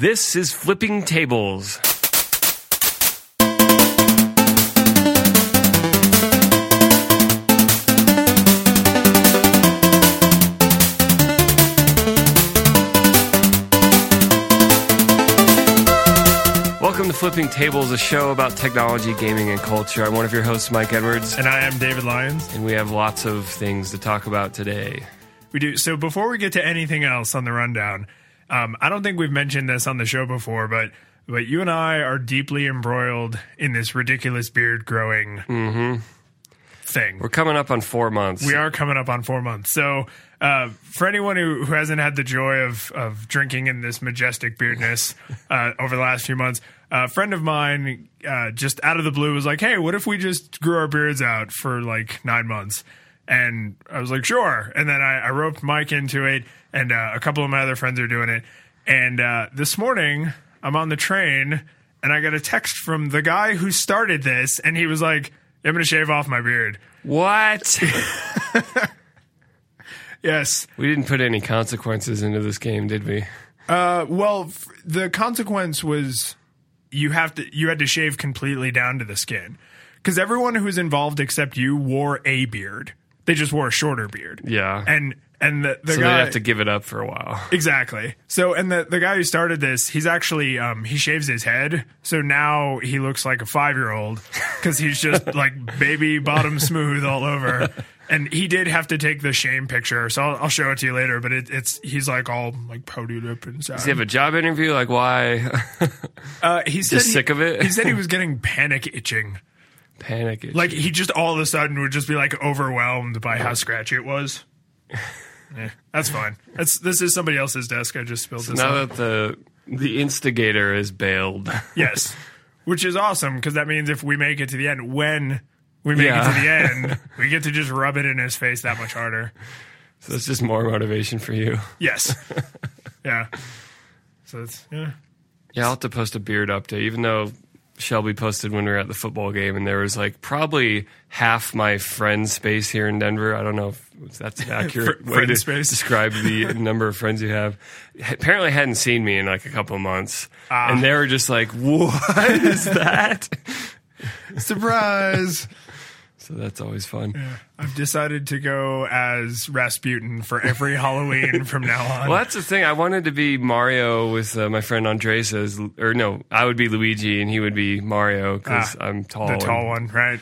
This is Flipping Tables. Welcome to Flipping Tables, a show about technology, gaming, and culture. I'm one of your hosts, Mike Edwards, And I am David Lyons. and we have lots of things to talk about today. We do. So before we get to anything else on the rundown, um, I don't think we've mentioned this on the show before, but but you and I are deeply embroiled in this ridiculous beard growing thing. We're coming up on four months. We are coming up on four months. So, uh, for anyone who, who hasn't had the joy of, of drinking in this majestic beardness uh, over the last few months, a friend of mine uh, just out of the blue was like, hey, what if we just grew our beards out for like nine months? And I was like, sure. And then I, I roped Mike into it, and uh, a couple of my other friends are doing it. And uh, this morning, I'm on the train, and I got a text from the guy who started this, and he was like, I'm going to shave off my beard. What? Yes. we didn't put any consequences into this game, did we? Uh, well, f- the consequence was you have to you had to shave completely down to the skin because everyone who was involved except you wore a beard. They just wore a shorter beard. Yeah. And and the, the so guy they have to give it up for a while. exactly. So and the the guy who started this, he's actually um he shaves his head, so now he looks like a five year old because he's just like baby bottom smooth all over. And he did have to take the shame picture, so I'll, I'll show it to you later. But it, it's he's like all like pouty lip and sad. Does he have a job interview? Like, why? Uh, he said Just he- sick of it? He said he was getting panic itching. Panic. itch. Like he just all of a sudden would just be like overwhelmed by how scratchy it was. Eh, that's fine. That's this is somebody else's desk. I just spilled this. now on. that the the instigator is bailed. yes, which is awesome because that means if we make it to the end, when we make Yeah. it to the end, we get to just rub it in his face that much harder. So it's just more motivation for you. Yes. yeah. So it's yeah. Yeah, I'll have to post a beard update, even though Shelby posted when we were at the football game, and there was like probably half my friend space here in Denver. I don't know if that's an accurate way to space. describe the number of friends you have. Apparently, hadn't seen me in like a couple of months, Ah. and they were just like, "What is that?" Surprise. So that's always fun. I've decided to go as Rasputin for every Halloween from now on. Well, that's the thing. I wanted to be Mario with uh, my friend Andres as, or no, I would be Luigi and he would be Mario because Ah, I'm tall. the tall and, one, right?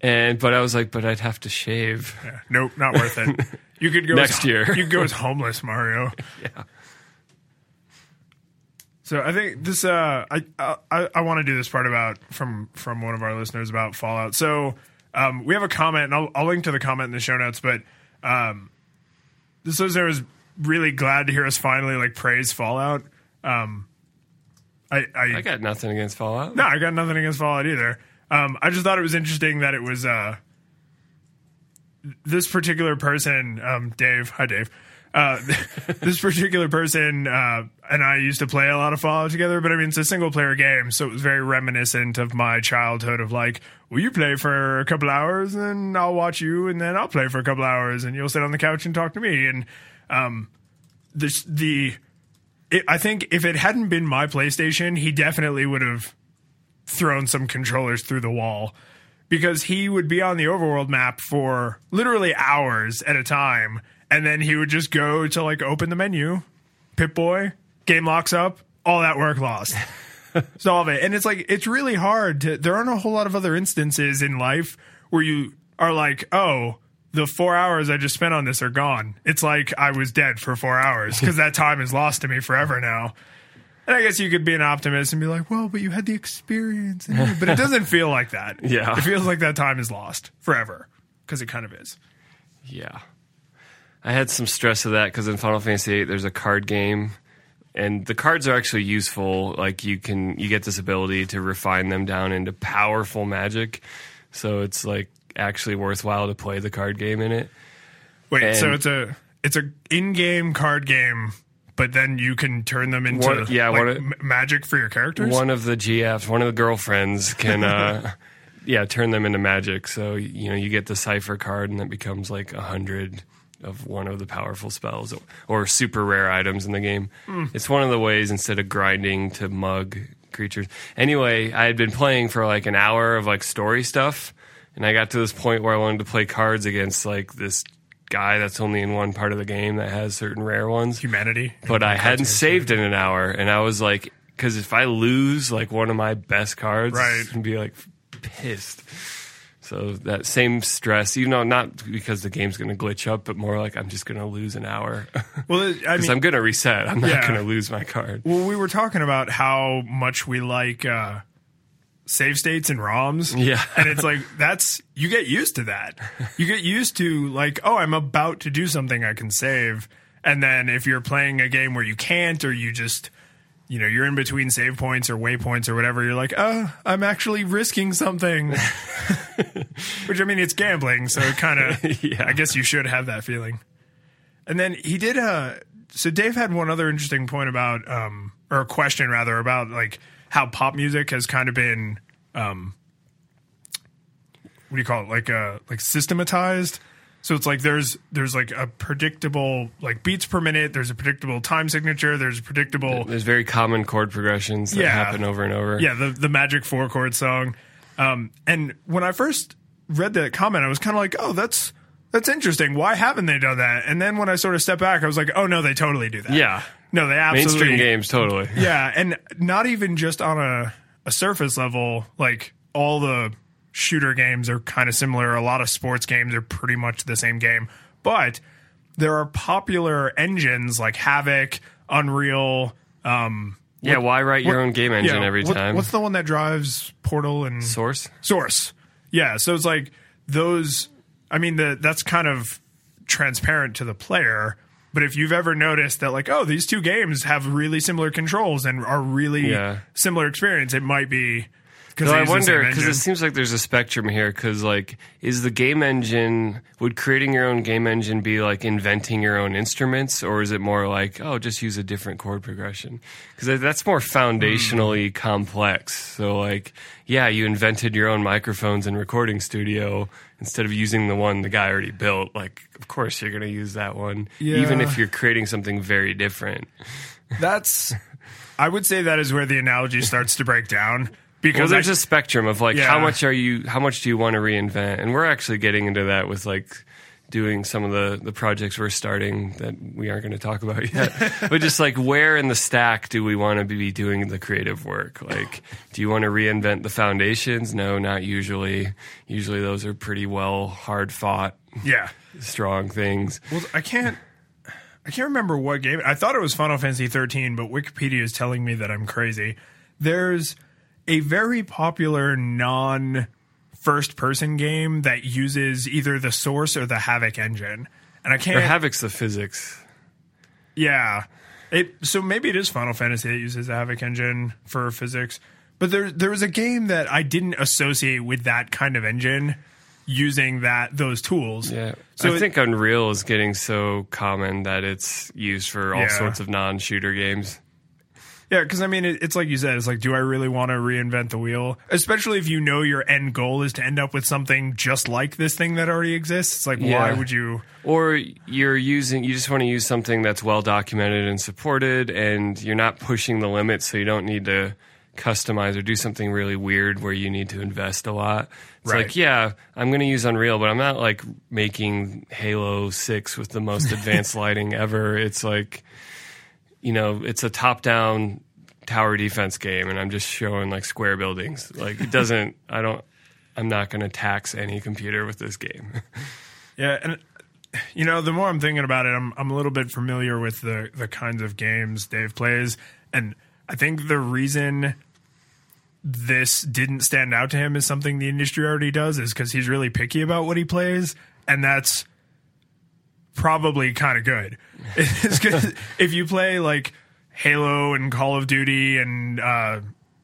And but I was like, but I'd have to shave. Yeah. Nope, not worth it. You could go Next as, year. You could go as homeless Mario. Yeah. So I think this. Uh, I I, I want to do this part about from from one of our listeners about Fallout. So um, we have a comment, and I'll, I'll link to the comment in the show notes. But um, this listener was really glad to hear us finally like praise Fallout. Um, I I, I got nothing against Fallout. no, I got nothing against Fallout either. Um, I just thought it was interesting that it was uh, this particular person, um, Dave. Hi, Dave. Uh, this particular person uh, and I used to play a lot of Fallout together, but I mean it's a single player game, so it was very reminiscent of my childhood. Of like, will you play for a couple hours, and I'll watch you, and then I'll play for a couple hours, and you'll sit on the couch and talk to me, and um, this the. It, I think if it hadn't been my PlayStation, he definitely would have thrown some controllers through the wall because he would be on the overworld map for literally hours at a time and then he would just go to like open the menu pip boy game locks up all that work lost solve it and it's like it's really hard to there aren't a whole lot of other instances in life where you are like oh the four hours i just spent on this are gone it's like i was dead for four hours because that time is lost to me forever now and I guess you could be an optimist and be like, well, but you had the experience. and- But it doesn't feel like that. Yeah. It feels like that time is lost forever because it kind of is. Yeah. I had some stress of that because in Final Fantasy VIII, there's a card game, and the cards are actually useful. Like you can you get this ability to refine them down into powerful magic, so it's like actually worthwhile to play the card game in it. Wait, so it's a it's a in-game card game, but then you can turn them into One- yeah, like, of- m- magic for your characters. One of the GFs, one of the girlfriends can. uh Yeah, turn them into magic. So you know you get the cipher card, and that becomes like a hundred of one of the powerful spells or super rare items in the game. Hmm. It's one of the ways instead of grinding to mug creatures. Anyway, I had been playing for like an hour of like story stuff, and I got to this point where I wanted to play cards against like this guy that's only in one part of the game that has certain rare ones. Humanity. But I hadn't saved in an hour, and I was like, because if I lose like one of my best cards, Right. I'd be like pissed. So that same stress, you know, not because the game's going to glitch up, but more like I'm just going to lose an hour Well, I because mean, I'm going to reset. I'm not Yeah. going to lose my card. well, we were talking about how much we like uh, save states and ROMs. Yeah. and it's like that's you get used to that. You get used to like, oh, I'm about to do something I can save, and then if you're playing a game where you can't, or you just you know you're in between save points or waypoints or whatever, you're like, oh, I'm actually risking something. Which I mean, it's gambling, so it kind of. Yeah. I guess you should have that feeling. And then he did uh so Dave had one other interesting point about um or a question rather about like how pop music has kind of been um what do you call it? Like uh like systematized. So it's like there's there's like a predictable like beats per minute, there's a predictable time signature, there's a predictable There's very common chord progressions that Yeah. happen over and over. yeah, the the magic four chord song. Um, and when I first read that comment, I was kind of like, oh, that's that's interesting. Why haven't they done that? And then when I sort of stepped back, I was like, oh no, they totally do that. Yeah. no, they absolutely Mainstream games, totally. Yeah, and not even just on a a surface level. Like all the shooter games are kind of similar. A lot of sports games are pretty much the same game, but there are popular engines like Havok, Unreal. Um, Yeah, why write your what- own game engine yeah, every what- time? What's the one that drives Portal and Source? Source? Yeah, so it's like those. I mean, the that's kind of transparent to the player. But if you've ever noticed that, like, oh, these two games have really similar controls and are really Yeah. similar experience, it might be So I wonder because it seems like there's a spectrum here. Because like, is the game engine would creating your own game engine be like inventing your own instruments, or is it more like oh, just use a different chord progression? Because that's more foundationally hmm. complex. So like, yeah, you invented your own microphones and recording studio instead of using the one the guy already built. Like, of course you're going to use that one, even if you're creating something very different. that's. I would say that is where the analogy starts to break down Well, because there's I- a spectrum of like Yeah. how much are you, how much do you want to reinvent, and we're actually getting into that with like doing some of the the projects we're starting that we aren't going to talk about yet. but just like where in the stack do we want to be doing the creative work? Like, do you want to reinvent the foundations? No, not usually. Usually those are pretty well hard fought, yeah. strong things. Well, I can't. I can't remember what game. I thought it was Final Fantasy 13, but Wikipedia is telling me that I'm crazy. There's a very popular non first person game that uses either the Source or the Havok engine. And I can't. Havok's the physics. yeah. It so maybe it is Final Fantasy that uses the Havok engine for physics. But there there was a game that I didn't associate with that kind of engine using that those tools. Yeah. So I it- think Unreal is getting so common that it's used for all Yeah. sorts of non shooter games. Yeah, because I mean, it, it's like you said. It's like, do I really want to reinvent the wheel? Especially if you know your end goal is to end up with something just like this thing that already exists. It's like, why would you? Or you're using, you just want to use something that's well documented and supported, and you're not pushing the limits, so you don't need to customize or do something really weird where you need to invest a lot. It's Right. like, yeah, I'm going to use Unreal, but I'm not like making Halo 6 with the most advanced lighting ever. It's like, you know, it's a top down tower defense game, and I'm just showing like square buildings. Like, it doesn't, I don't, I'm not going to tax any computer with this game. Yeah, and you know, the more I'm thinking about it, I'm I'm a little bit familiar with the the kinds of games Dave plays, and I think the reason this didn't stand out to him as something the industry already does is because he's really picky about what he plays, and that's probably kind of good. If you play like Halo and Call of Duty and uh,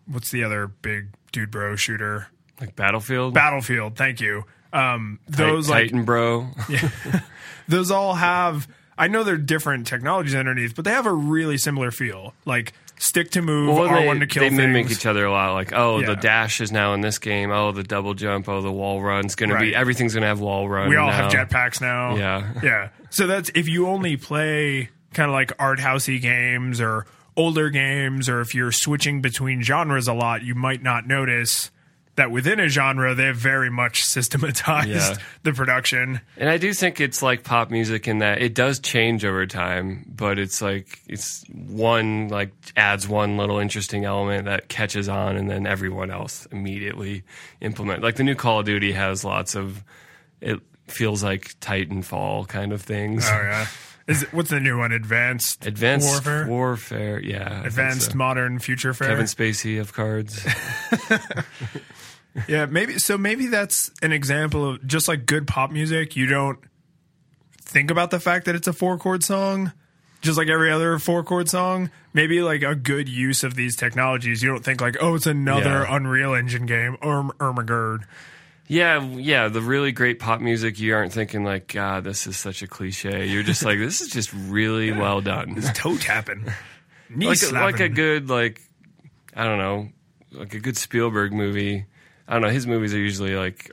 what's the other big dude bro shooter? like Battlefield. Battlefield. Thank you. Um, those like Titan Bro. those all have I know they're different technologies underneath, but they have a really similar feel. Like stick to move, Well, R they, to kill they mimic each other a lot. Like, oh, Yeah. the dash is now in this game. Oh, the double jump. Oh, the wall run's going to be everything's going to have wall run. We all now. have jetpacks now. Yeah. Yeah. So that's if you only play kind of like art housey games or older games, or if you're switching between genres a lot, you might not notice that within a genre they've very much systematized Yeah. the production. And I do think it's like pop music in that it does change over time, but it's like it's one like adds one little interesting element that catches on, and then everyone else immediately implement. Like the new Call of Duty has lots of it feels like Titanfall kind of things. Oh yeah. Is it, what's the new one? Advanced Advanced warfare. warfare, yeah. I Advanced so. modern future fair. Kevin Spacey of cards. Yeah, maybe so. Maybe that's an example of just like good pop music. You don't think about the fact that it's a four chord song, just like every other four chord song. Maybe like a good use of these technologies. You don't think like, oh, it's another Yeah. Unreal Engine game or Ermagerd. Yeah, yeah, the really great pop music, you aren't thinking like, God, this is such a cliche. You're just like, this is just really well done. It's toe tapping, knee Like, slapping. like a good, like, I don't know, like a good Spielberg movie. I don't know, his movies are usually like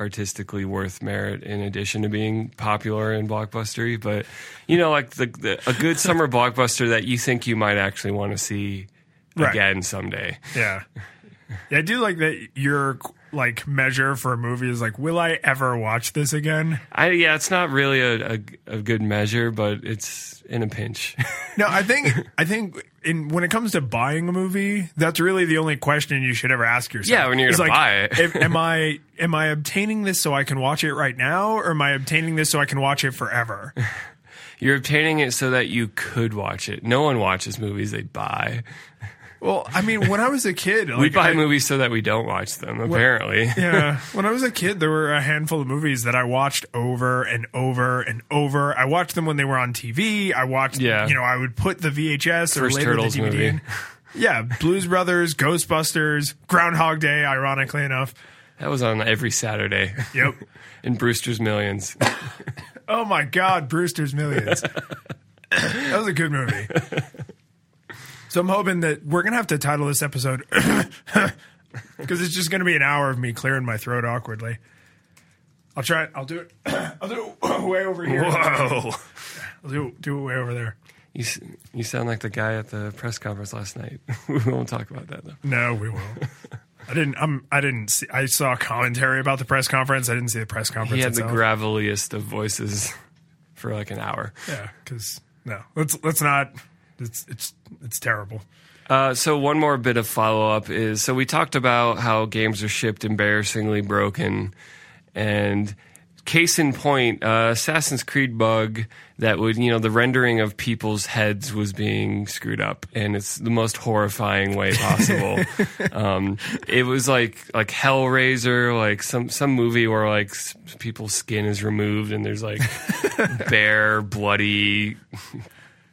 artistically worth merit in addition to being popular and blockbustery. But, you know, like the, the a good summer blockbuster that you think you might actually want to see Right. again someday. yeah. Yeah, I do like that your like measure for a movie is like, will I ever watch this again? I yeah, it's not really a, a, a good measure, but it's in a pinch. No, I think I think in when it comes to buying a movie, that's really the only question you should ever ask yourself. Yeah, when you're gonna like, buy it. if- am I am I obtaining this so I can watch it right now, or am I obtaining this so I can watch it forever? You're obtaining it so that you could watch it. No one watches movies they buy. Well, I mean, when I was a kid, like, We buy I- movies so that we don't watch them, apparently. yeah, when I was a kid, there were a handful of movies that I watched over and over and over. I watched them when they were on TV. I watched, Yeah. you know, I would put the VHS or First later Turtles the DVD movie. in. Yeah, Blues Brothers, Ghostbusters, Groundhog Day. Ironically enough, That was on every Saturday yep. in Brewster's Millions. Oh my God, Brewster's Millions. that was a good movie. So I'm hoping that we're gonna have to title this episode because it's just gonna be an hour of me clearing my throat awkwardly. I'll try it. I'll do it. I'll do it way over here. Whoa. I'll do it, do it way over there. You, s- you sound like the guy at the press conference last night. we won't talk about that, though. No, we won't. I didn't. I'm. I didn't see. I saw commentary about the press conference. I didn't see the press conference. He had the graveliest of voices for like an hour. yeah, because no, let's let's not. It's it's it's terrible. Uh, so one more bit of follow up is so we talked about how games are shipped embarrassingly broken, and case in point, uh, Assassin's Creed bug that would you know the rendering of people's heads was being screwed up, and it's the most horrifying way possible. um, it was like like Hellraiser, like some some movie where like people's skin is removed and there's like bare bloody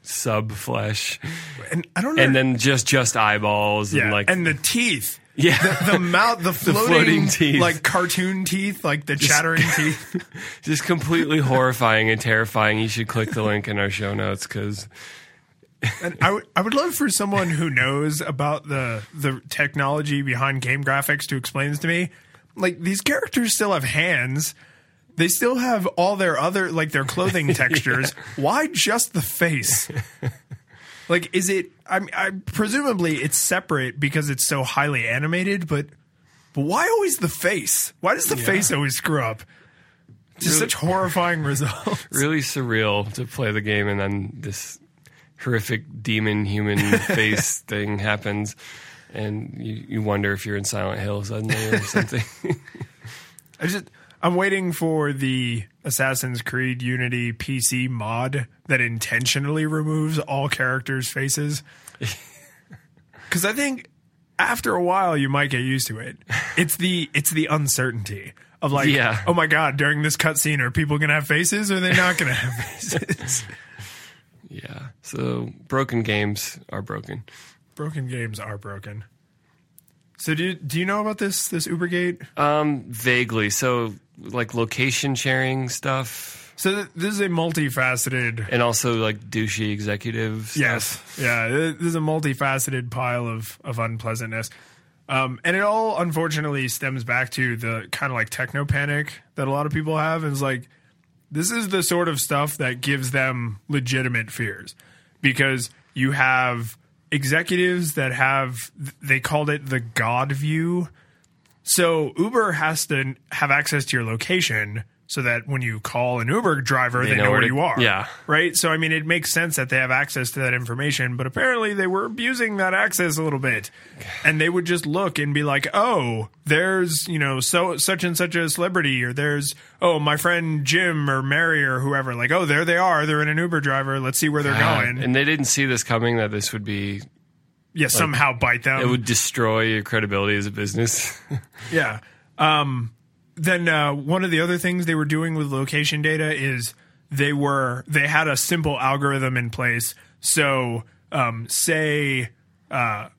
sub flesh And I don't know. and then just just eyeballs yeah, and like and the teeth. yeah the mouth, the floating, floating teeth. like cartoon teeth, like the chattering teeth. just completely horrifying and terrifying you should click the link in our show notes because And I would, I would love for someone who knows about the the technology behind game graphics to explain this to me. Like these characters still have hands. They still have all their other like their clothing textures. Why just the face? Like, is it? I, mean, I presumably it's separate because it's so highly animated. But but why always the face? Why does the face always screw up? Just Really- such horrifying results. really surreal to play the game and then this horrific demon human face thing happens and you, you wonder if you're in Silent Hill suddenly or something. I just I'm waiting for the Assassin's Creed Unity PC mod that intentionally removes all characters' faces. Cuz I think after a while you might get used to it. It's the it's the uncertainty of like Yeah. oh my god, during this cutscene are people going to have faces or are they not going to have faces? yeah. So broken games are broken. broken games are broken. So do you, do you know about this this Ubergate? Um, vaguely. So like location sharing stuff. So th- this is a multifaceted. and also like douchey executives. Yes, yeah. th- This is a multifaceted pile of of unpleasantness, um, and it all unfortunately stems back to the kind of like techno panic that a lot of people have. And it's like this is the sort of stuff that gives them legitimate fears because you have executives that have they called it the God view. So Uber has to have access to your location so that when you call an Uber driver, they, know, know where you are. yeah. Right. So I mean, it makes sense that they have access to that information, but apparently they were abusing that access a little bit, and they would just look and be like, "Oh, there's you know so such and such a celebrity, or there's oh my friend Jim or Mary or whoever. Like, oh, there they are. They're in an Uber driver. Let's see where they're God. going. And they didn't see this coming that this would be yeah, somehow bite them. it would destroy your credibility as a business. Yeah. Um, then uh, one of the other things they were doing with location data is they were they had a simple algorithm in place. So um, say, uh,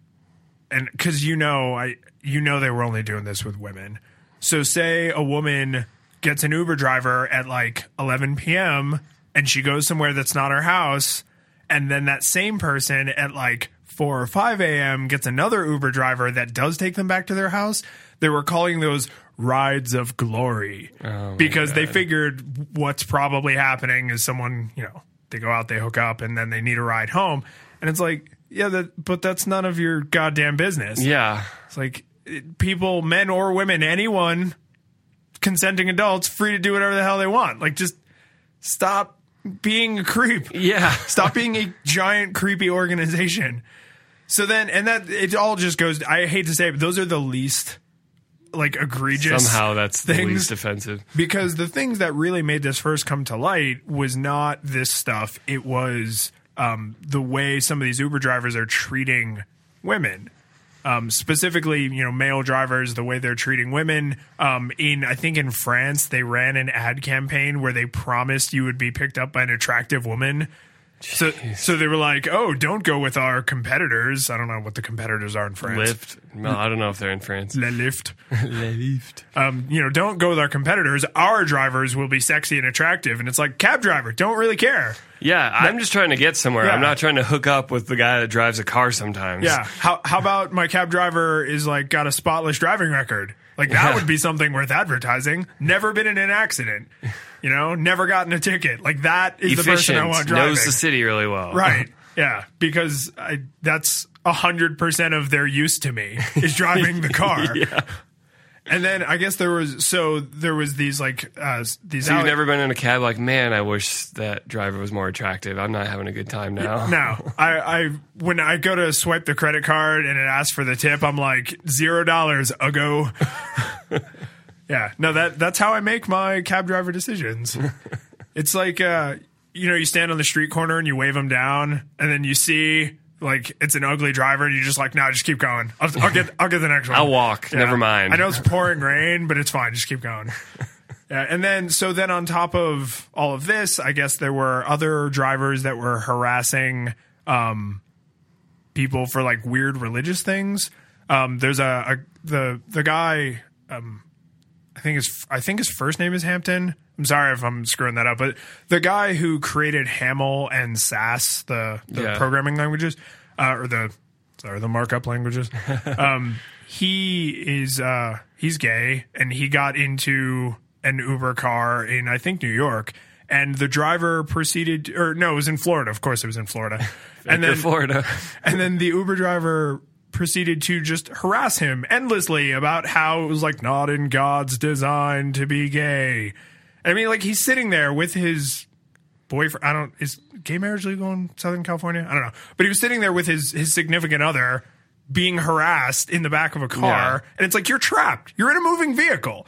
and because you know I you know they were only doing this with women. So say a woman gets an Uber driver at like 11 p.m. and she goes somewhere that's not her house, and then that same person at like 4 or 5 a.m. gets another Uber driver that does take them back to their house. They were calling those rides of glory oh because they figured what's probably happening is someone, you know, they go out, they hook up, and then they need a ride home. And it's like, yeah, that, but that's none of your goddamn business. yeah. It's like it- people, men or women, anyone, consenting adults, free to do whatever the hell they want. Like, just stop being a creep. Yeah. Stop being a giant creepy organization. So then, and that it all just goes. I hate to say it, but those are the least like egregious. Somehow that's the least offensive. because the things that really made this first come to light was not this stuff. It was um, the way some of these Uber drivers are treating women. Um, specifically, you know, male drivers, the way they're treating women. Um, in I think in France, they ran an ad campaign where they promised you would be picked up by an attractive woman. So, so they were like, "Oh, don't go with our competitors." I don't know what the competitors are in France. Lyft. No, I don't know if they're in France. Le Lyft. Lyft. um, you know, don't go with our competitors. Our drivers will be sexy and attractive. And it's like, cab driver, don't really care. Yeah, I'm just trying to get somewhere. Yeah. I'm not trying to hook up with the guy that drives a car sometimes. Yeah. How, how about my cab driver is like got a spotless driving record? Like that Yeah. would be something worth advertising. Never been in an accident. You know, never gotten a ticket. Like that is the person I Efficient. want driving. Knows the city really well. Right. Yeah. Because I, that's a hundred percent of their use to me is driving the car. Yeah. And then I guess there was so there was these like uh, these. So you've alle- never been in a cab like, man, I wish that driver was more attractive. I'm not having a good time now. No, I, I when I go to swipe the credit card and it asks for the tip, I'm like zero dollars. A go. yeah, no that that's how I make my cab driver decisions. it's like uh, you know, you stand on the street corner and you wave them down, and then you see like it's an ugly driver, and you're just like, no, just keep going. I'll, I'll get I'll get the next one. I'll walk. Never mind. I know it's pouring rain, but it's fine. Just keep going. Yeah, and then so then on top of all of this, I guess there were other drivers that were harassing um, people for like weird religious things. Um, there's a, a the the guy. Um, I think his I think his first name is Hampton. I'm sorry if I'm screwing that up, but the guy who created Haml and Sass, the, the Yeah. programming languages, uh, or the sorry, the markup languages. um, he is uh, he's gay, and he got into an Uber car in I think New York, and the driver proceeded, or no, it was in Florida. Of course, it was in Florida, and then Florida. and then the Uber driver proceeded to just harass him endlessly about how it was like not in God's design to be gay. I mean, like he's sitting there with his boyfriend. I don't is gay marriage legal in Southern California? I don't know, but he was sitting there with his his significant other being harassed in the back of a car, Yeah. and it's like you're trapped. You're in a moving vehicle.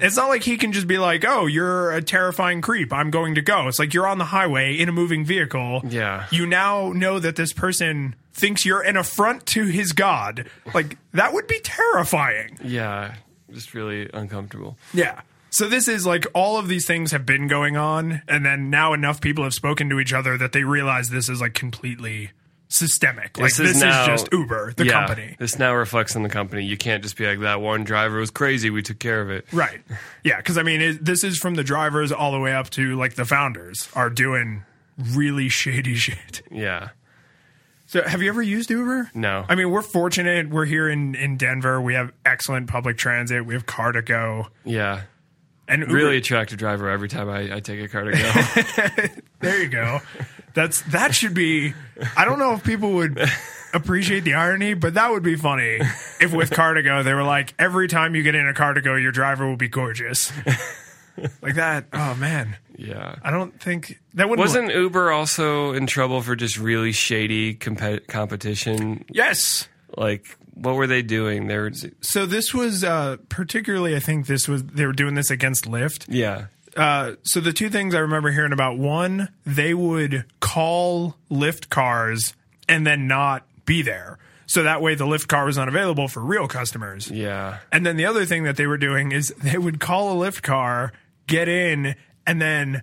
It's not like he can just be like, "Oh, you're a terrifying creep. I'm going to go." It's like you're on the highway in a moving vehicle. Yeah. You now know that this person thinks you're an affront to his god. Like that would be terrifying. Yeah. Just really uncomfortable. Yeah. So this is like all of these things have been going on and then now enough people have spoken to each other that they realize this is like completely systemic. Like This this, is is, now- just Uber, the yeah, company. This now reflects on the company. You can't just be like that one driver was crazy. We took care of it. Right. Yeah, because I mean, it, this is from the drivers all the way up to like the founders are doing really shady shit. Yeah. So, have you ever used Uber? No. I mean, we're fortunate. We're here in in Denver. We have excellent public transit. We have Car2Go. Yeah. And Uber, Really attractive driver every time I, I take a Car2Go. there you go. That's that should be. I don't know if people would appreciate the irony, but that would be funny if with Car2Go they were like every time you get in a Car2Go, your driver will be gorgeous. like that. Oh man, yeah. I don't think that wouldn't Wasn't Uber also in trouble for just really shady compet- competition? Yes. Like, what were they doing? They were, So this was uh, particularly, I think this was they were doing this against Lyft. yeah. Uh, so the two things I remember hearing about one, they would call Lyft cars and then not be there. So that way the Lyft car was unavailable for real customers. Yeah. And then the other thing that they were doing is they would call a Lyft car, get in, and then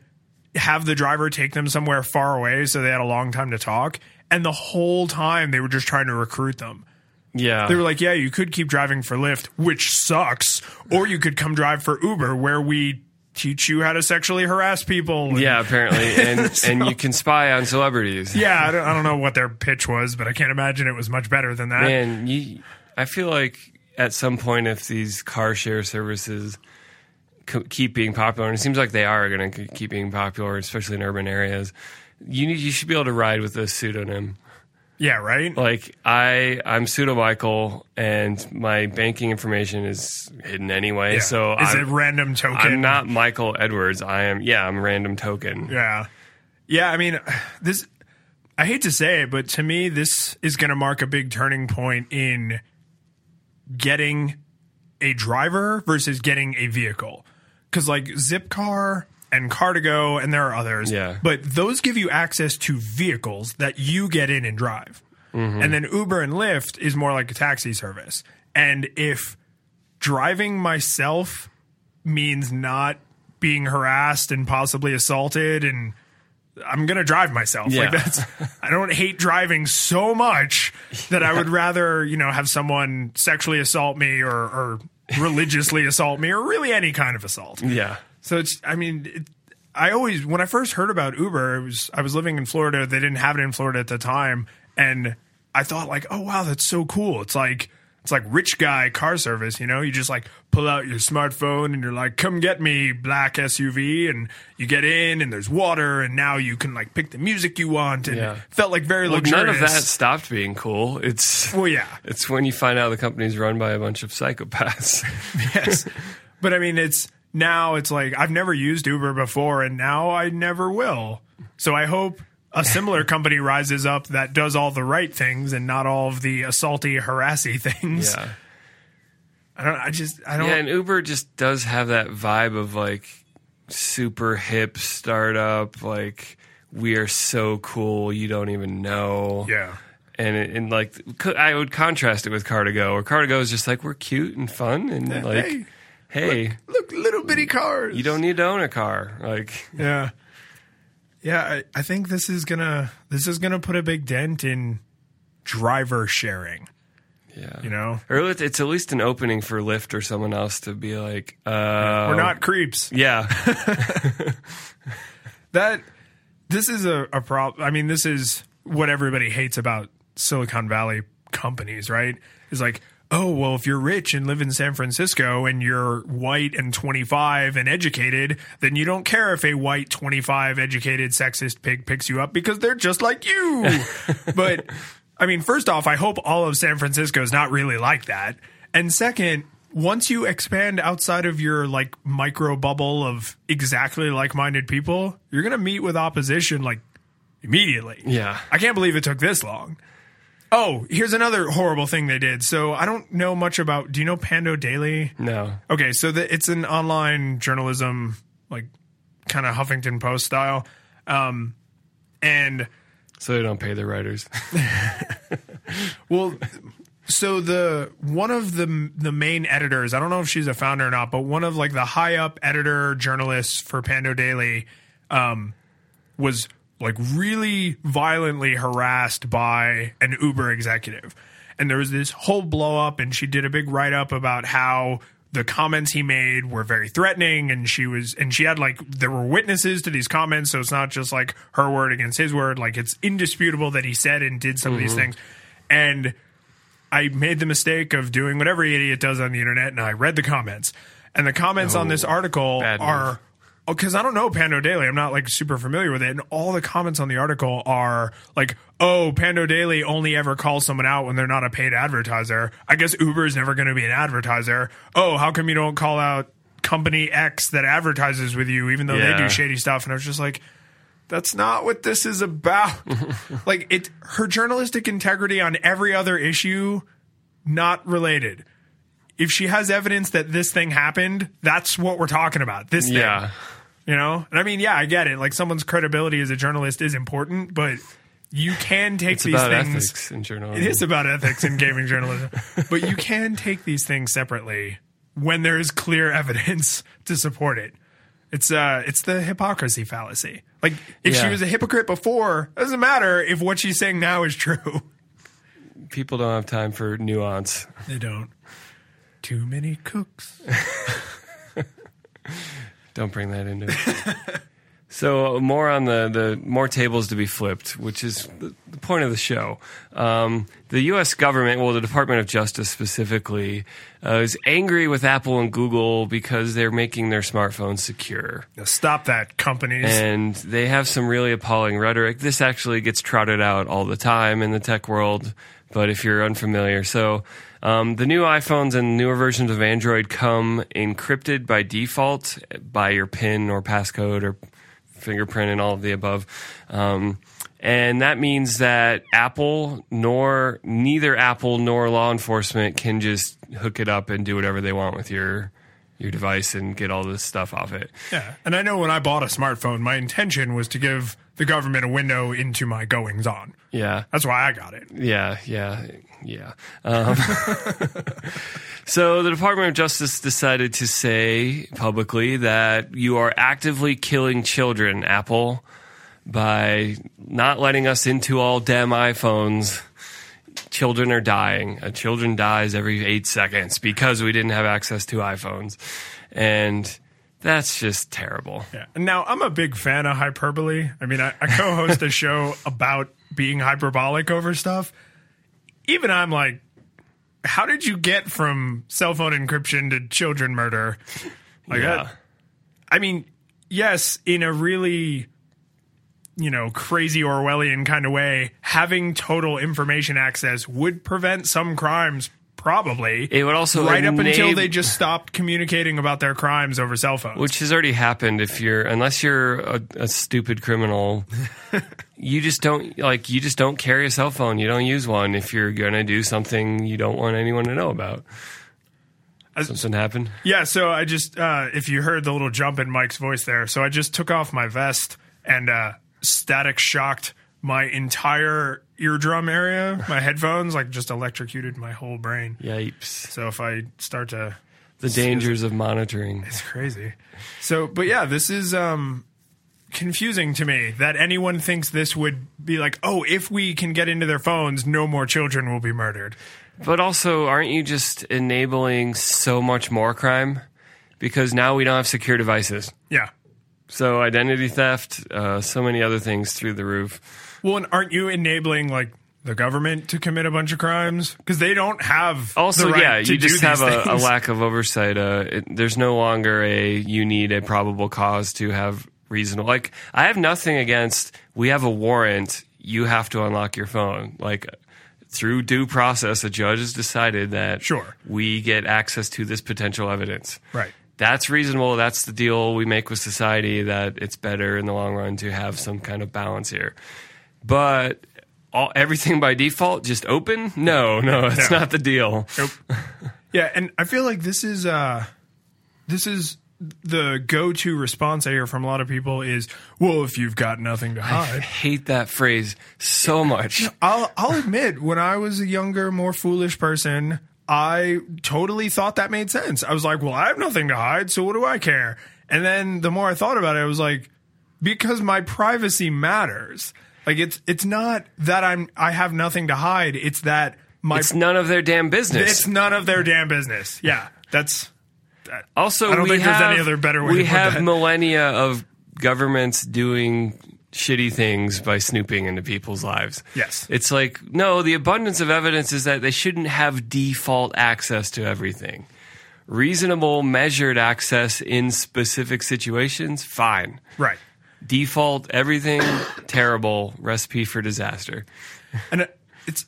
have the driver take them somewhere far away so they had a long time to talk. And the whole time they were just trying to recruit them. Yeah. They were like, yeah, you could keep driving for Lyft, which sucks, or you could come drive for Uber, where we teach you how to sexually harass people. And- yeah, apparently. And, and you can spy on celebrities. Yeah, I don't, I don't know what their pitch was, but I can't imagine it was much better than that. Man, you, I feel like at some point, if these car share services co- keep being popular, and it seems like they are going to keep being popular, especially in urban areas, you need, you should be able to ride with a pseudonym. Yeah, right? Like I, I'm pseudo Michael, and my banking information is hidden anyway. Yeah. So is I'm, it random token? I'm not Michael Edwards. I am. Yeah, I'm random token. Yeah. Yeah, I mean, this I hate to say it, but to me this is going to mark a big turning point in getting a driver versus getting a vehicle. Cuz like Zipcar and Car2Go and there are others, Yeah. but those give you access to vehicles that you get in and drive. Mm-hmm. And then Uber and Lyft is more like a taxi service. And if driving myself means not being harassed and possibly assaulted and I'm gonna drive myself. Yeah. Like that's I don't hate driving so much that I would rather, you know, have someone sexually assault me or, or religiously assault me or really any kind of assault. Yeah. So it's I mean it, I always when I first heard about Uber, it was I was living in Florida. They didn't have it in Florida at the time, and I thought like, oh wow, that's so cool. It's like it's like rich guy car service. You know, you just like pull out your smartphone and you're like, come get me, black SUV, and you get in and there's water, and now you can like pick the music you want, and Yeah. it felt like very Well, luxurious. none of that stopped being cool. It's Well, yeah, it's when you find out the company's run by a bunch of psychopaths. yes. But I mean, it's now it's like I've never used Uber before, and now I never will. So I hope a similar company rises up that does all the right things and not all of the assaulty, harassy things. yeah. I don't. I just. I don't. Yeah, and Uber just does have that vibe of like super hip startup, like we are so cool you don't even know. yeah. And, it- and like I would contrast it with Car2Go, where Car2Go is just like we're cute and fun and like hey, hey, Look, little bitty cars. you don't need to own a car. Like Yeah. Yeah, I, I think this is gonna this is gonna put a big dent in driver sharing. yeah. You know, Or it's it's at least an opening for Lyft or someone else to be like, uh, we're not creeps. Yeah, that this is a, a problem. I mean, this is what everybody hates about Silicon Valley companies, right? Is like, oh, well, if you're rich and live in San Francisco and you're white and 25 and educated, then you don't care if a white 25 educated sexist pig picks you up because they're just like you. but I mean, first off, I hope all of San Francisco is not really like that. And second, once you expand outside of your like micro bubble of exactly like-minded people, you're going to meet with opposition like immediately. yeah. I can't believe it took this long. Oh, here's another horrible thing they did. So I don't know much about. Do you know Pando Daily? No, Okay, so the, it's an online journalism, like kind of Huffington Post style, um, and so they don't pay their writers. Well, so the one of the the main editors, I don't know if she's a founder or not, but one of like the high up editor journalists for Pando Daily, um, was like really violently harassed by an Uber executive. And there was this whole blow up, and she did a big write up about how the comments he made were very threatening and she was and she had like there were witnesses to these comments so it's not just like her word against his word. Like it's indisputable that he said and did some of these mm-hmm. things. And I made the mistake of doing what every idiot does on the internet, and I read the comments. And the comments on this article are Oh, because I don't know Pando Daily. I'm not like super familiar with it, and all the comments on the article are like, "Oh, Pando Daily only ever calls someone out when they're not a paid advertiser. I guess Uber is never going to be an advertiser. Oh, how come you don't call out company X that advertises with you, even though they do shady stuff?" And I was just like. That's not what this is about. like it her journalistic integrity on every other issue not related. If she has evidence that this thing happened, that's what we're talking about. This thing. Yeah. You know? And I mean, yeah, I get it. Like someone's credibility as a journalist is important, but you can take It's these about things ethics in journalism. it is about ethics in gaming journalism. But you can take these things separately when there is clear evidence to support it. It's uh it's the hypocrisy fallacy. Like if she was a hypocrite before, it doesn't matter if what she's saying now is true. People don't have time for nuance. They don't. Too many cooks. Don't bring that into it. so more on the the more tables to be flipped, which is the, the point of the show. Um, the U.S. government, well, the Department of Justice specifically, uh, is angry with Apple and Google because they're making their smartphones secure. Now stop that, companies. and they have some really appalling rhetoric. This actually gets trotted out all the time in the tech world, but if you're unfamiliar, so um, the new iPhones and newer versions of Android come encrypted by default by your PIN or passcode or fingerprint and all of the above. Um, and that means that Apple nor neither Apple nor law enforcement can just hook it up and do whatever they want with your your device and get all this stuff off it. yeah. And I know when I bought a smartphone, my intention was to give the government a window into my goings on. Yeah. That's why I got it. Yeah, yeah, yeah. Um, so the Department of Justice decided to say publicly that you are actively killing children, Apple, by not letting us into all damn iPhones. Children are dying. A children dies every eight seconds because we didn't have access to iPhones, and that's just terrible. Yeah. Now I'm a big fan of hyperbole. I mean, I, I co-host a show about being hyperbolic over stuff. Even I'm like, how did you get from cell phone encryption to children murder? Like Yeah. that- I mean, yes, in a really, you know, crazy Orwellian kind of way, having total information access would prevent some crimes, probably. It would also right up until they just stopped communicating about their crimes over cell phones. which has already happened if you're unless you're a, a stupid criminal you just don't like you just don't carry a cell phone you don't use one if you're gonna do something you don't want anyone to know about something happened Yeah, so I just uh, if you heard the little jump in Mike's voice there, so I just took off my vest and uh, static shocked my entire eardrum area, my headphones, like just electrocuted my whole brain. yipes So if I start to, the dangers of monitoring it's crazy. So, but yeah, this is um, confusing to me that anyone thinks this would be like, oh, if we can get into their phones, no more children will be murdered. but also aren't you just enabling so much more crime because now we don't have secure devices Yeah. so identity theft uh, so many other things through the roof Well, and aren't you enabling like the government to commit a bunch of crimes because they don't have Also, the right yeah, you just have a, a lack of oversight. Uh, it, there's no longer a you need a probable cause to have reasonable. Like I have nothing against. We have a warrant. You have to unlock your phone. Like through due process, a judge has decided that Sure. we get access to this potential evidence. Right. That's reasonable. That's the deal we make with society. That it's better in the long run to have some kind of balance here. But all, everything by default just open? No, no, that's No. not the deal. Nope. yeah, and I feel like this is uh this is the go-to response I hear from a lot of people is, "Well, if you've got nothing to hide." I hide." hate that phrase so much. I'll I'll admit, when I was a younger, more foolish person, I totally thought that made sense. I was like, "Well, I have nothing to hide, so what do I care?" And then the more I thought about it, I was like, because my privacy matters. Like it's it's not that I'm I have nothing to hide. It's that my It's none of their damn business. it's none of their damn business. Yeah, that's Also, I don't think there's any other better way We have that. millennia of governments doing shitty things by snooping into people's lives. Yes. It's like, no, the abundance of evidence is that they shouldn't have default access to everything. Reasonable, measured access in specific situations, fine. right. Default, everything, terrible, recipe for disaster. And it's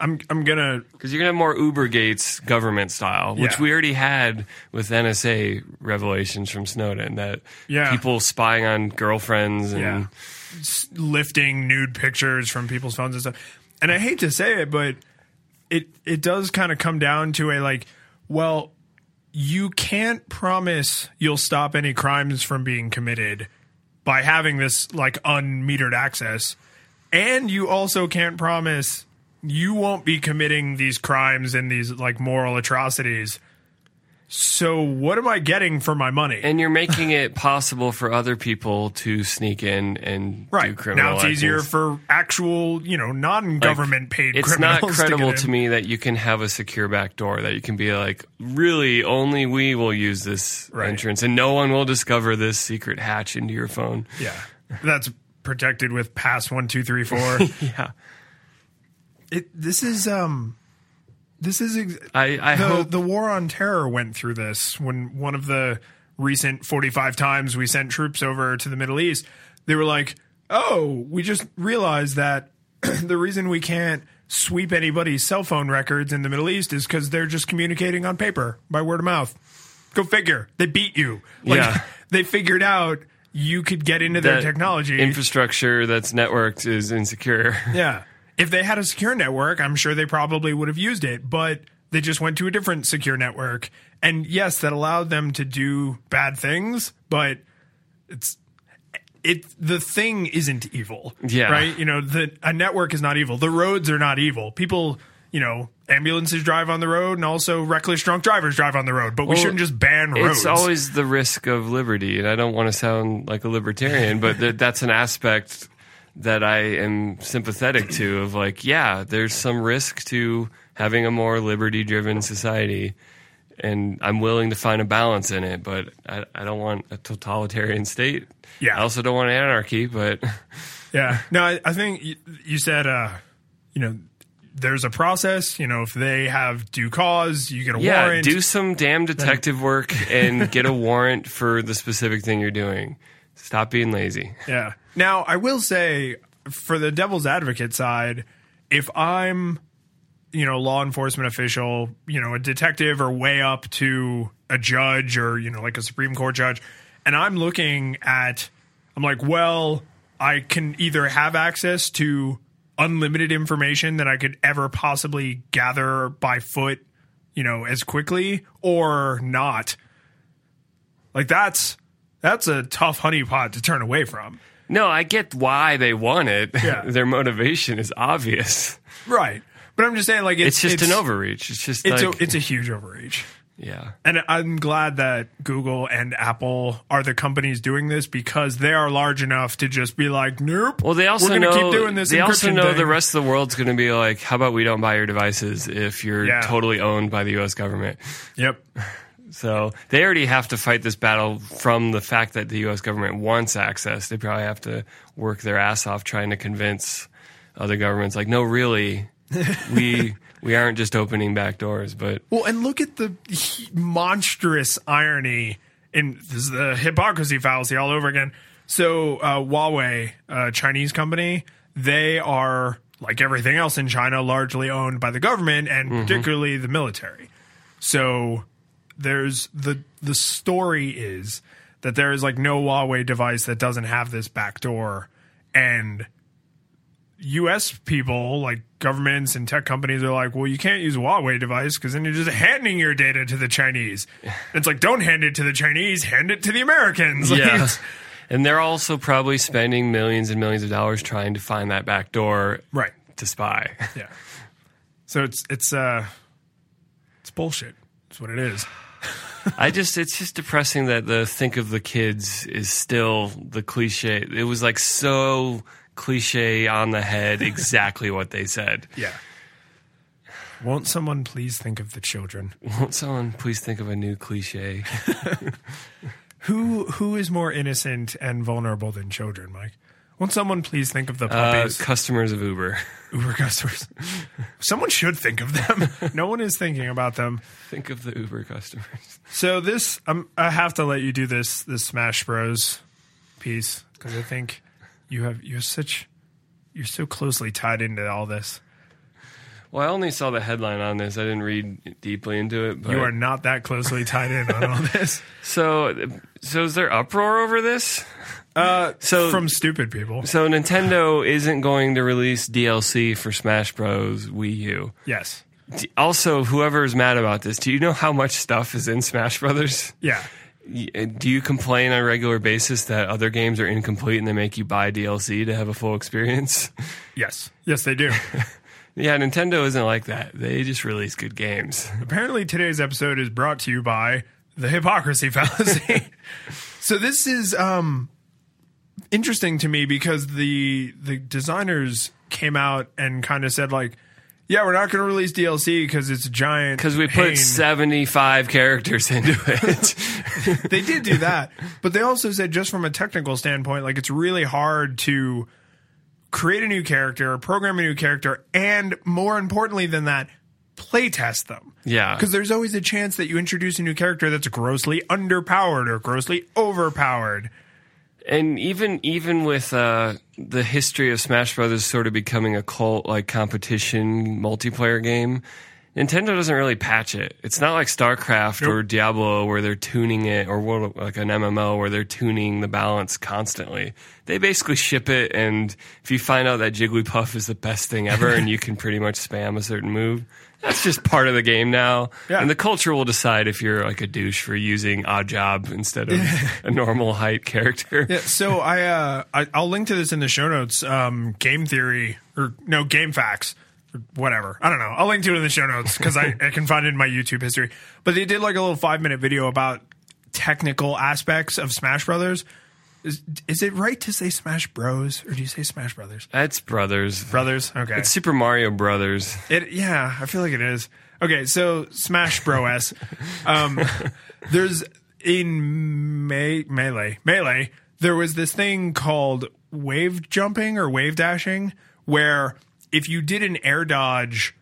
I'm I'm gonna Because you're to have more Uber Gates government style, which Yeah. we already had with NSA revelations from Snowden that Yeah. people spying on girlfriends and Yeah. lifting nude pictures from people's phones and stuff. And I hate to say it, but it it does kind of come down to a like, well, you can't promise you'll stop any crimes from being committed by having this like unmetered access. And you also can't promise you won't be committing these crimes and these like moral atrocities. So what am I getting for my money? and you're making it possible for other people to sneak in and do Right criminal now, it's easier actions. for actual, you know, non-government paid. It's not criminals to credible get to, me that you can have a secure back door that you can be like, really, only we will use this Right. entrance, and no one will discover this secret hatch into your phone. Yeah, that's protected with pass one two three four. Yeah, it, this is um, this is ex- I, I the hope the war on terror went through this when one of the recent forty five times we sent troops over to the Middle East, they were like, oh, we just realized that the reason we can't sweep anybody's cell phone records in the Middle East is because they're just communicating on paper by word of mouth. Go figure. They beat you. Like, Yeah. They figured out you could get into their technology. infrastructure that's networked is insecure. yeah. If they had a secure network, I'm sure they probably would have used it, but they just went to a different secure network. And yes, that allowed them to do bad things, but it's it the thing isn't evil. Yeah. Right? You know, the a network is not evil. The roads are not evil. People, you know, ambulances drive on the road and also reckless drunk drivers drive on the road, but we shouldn't just ban roads. It's always the risk of liberty, and I don't want to sound like a libertarian, but th- that's an aspect that I am sympathetic to. Of like, yeah, there's some risk to having a more liberty-driven society, and I'm willing to find a balance in it. But I, I don't want a totalitarian state. Yeah. I also don't want anarchy, but Yeah. No, I, I think you, you said, uh, you know, there's a process. You know, if they have due cause, you get a yeah, warrant. do some damn detective work and get a warrant for the specific thing you're doing. Stop being lazy. Yeah. Now, I will say, for the devil's advocate side, if I'm, you know, law enforcement official, you know, a detective or way up to a judge or, you know, like a Supreme Court judge, and I'm looking at, I'm like, well, I can either have access to unlimited information that I could ever possibly gather by foot, you know, as quickly or not. Like that's that's a tough honeypot to turn away from. No, I get why they want it. Yeah. Their motivation is obvious. Right. But I'm just saying, like, It's it's, just an overreach. It's just It's like a it's a huge overreach, yeah. and I'm glad that Google and Apple are the companies doing this because they are large enough to just be like, nope. Well, they also know keep doing this. they also know thing. the rest of the world's going to be like, how about we don't buy your devices if you're Yeah. totally owned by the U.S. government? Yep. So they already have to fight this battle from the fact that the U.S. government wants access. They probably have to work their ass off trying to convince other governments, like, no, really, we we aren't just opening back doors, but Well, and look at the monstrous irony in the hypocrisy fallacy all over again. So uh, Huawei, a Chinese company, they are like everything else in China, largely owned by the government and particularly the military. So there's the the story is that there is like no Huawei device that doesn't have this backdoor, and U.S. people, like governments and tech companies, are like, well, you can't use a Huawei device because then you're just handing your data to the Chinese. It's like, don't hand it to the Chinese, hand it to the Americans. Like, Yeah. And they're also probably spending millions and millions of dollars trying to find that back door right. to spy. Yeah. So it's it's uh it's bullshit. That's what it is. I just it's just depressing that the think of the kids is still the cliche. It was like so cliche on the head, exactly what they said. Yeah. Won't someone please think of the children? Won't someone please think of a new cliche? Who who is more innocent and vulnerable than children, Mike? Won't someone please think of the Uh, puppies, customers of Uber. Uber customers? Someone should think of them. no one is thinking about them. Think of the Uber customers. So this, um, I have to let you do this this Smash Bros. piece because I think you have you're such you're so closely tied into all this. Well, I only saw the headline on this. I didn't read deeply into it. But You are not that closely tied in on all this. so. So is there uproar over this? Uh, So- from stupid people. So Nintendo isn't going to release DLC for Smash Bros. Wii U. Yes. Also, whoever is mad about this, do you know how much stuff is in Smash Brothers? Yeah. Uh, Do you complain on a regular basis that other games are incomplete and they make you buy DLC to have a full experience? Yes. Yes, they do. yeah, Nintendo isn't like that. They just release good games. Apparently, today's episode is brought to you by the hypocrisy fallacy. so this is um, interesting to me because the the designers came out and kind of said like, "Yeah, we're not going to release DLC because it's a giant." Because we pain." put 75 characters into it. they did do that, but they also said just from a technical standpoint, like it's really hard to create a new character, program a new character, and more importantly than that, play test them. Yeah. Because there's always a chance that you introduce a new character that's grossly underpowered or grossly overpowered. And even even with uh, the history of Smash Brothers sort of becoming a cult like competition multiplayer game, Nintendo doesn't really patch it. It's not like StarCraft or Diablo where they're tuning it, or World like an MMO where they're tuning the balance constantly. They basically ship it, and if you find out that Jigglypuff is the best thing ever, and you can pretty much spam a certain move. That's just part of the game now, Yeah. and the culture will decide if you're like a douche for using Odd Job instead of a normal height character. Yeah, so I, uh, I I'll link to this in the show notes. Um, game theory or no game facts or whatever. I don't know. I'll link to it in the show notes because I, I can find it in my YouTube history. But they did like a little five minute video about technical aspects of Smash Brothers. Is, is it right to say Smash Bros or do you say Smash Brothers? That's Brothers. Brothers. Okay. It's Super Mario Brothers. It yeah, I feel like it is. Okay, so Smash Bros. um, there's in me- melee melee. There was this thing called wave jumping or wave dashing, where if you did an air dodge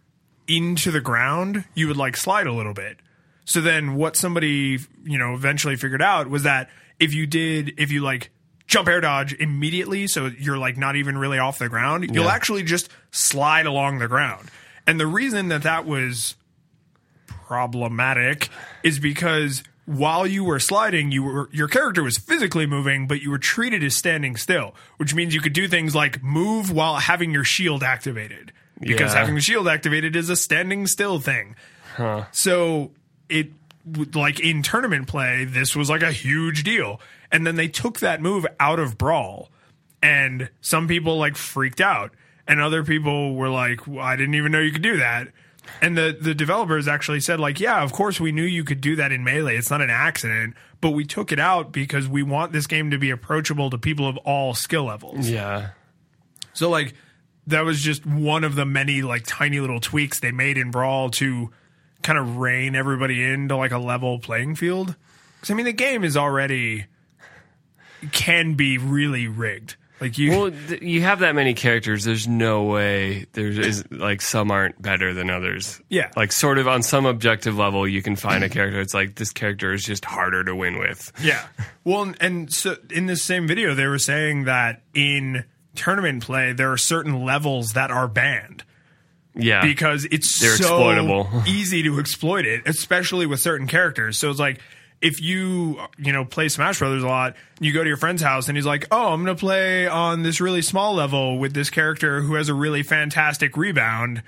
into the ground, you would like slide a little bit. So then what somebody, you know, eventually figured out was that if you did, if you like jump air dodge immediately, so you're like not even really off the ground, you'll Yeah. actually just slide along the ground. And the reason that that was problematic is because while you were sliding, you were your character was physically moving, but you were treated as standing still, which means you could do things like move while having your shield activated. Because Yeah. having the shield activated is a standing still thing. So it like in tournament play, this was like a huge deal. And then they took that move out of Brawl, and some people like freaked out, and other people were like, well, "I didn't even know you could do that." And the the developers actually said like, "Yeah, of course we knew you could do that in melee. It's not an accident, but we took it out because we want this game to be approachable to people of all skill levels." Yeah. So like that was just one of the many like tiny little tweaks they made in Brawl to kind of rein everybody into like a level playing field. Because I mean the game is already can be really rigged. Like you, Well, th- you have that many characters. There's no way there's is like some aren't better than others. Yeah. Like sort of on some objective level, you can find a character. It's like this character is just harder to win with. yeah. Well, and so in this same video, they were saying that in tournament play, there are certain levels that are banned. Yeah. because it's They're so exploitable. easy to exploit it, especially with certain characters. So it's like if you you know play Smash Brothers a lot, you go to your friend's house and he's like, "Oh, I'm going to play on this really small level with this character who has a really fantastic rebound."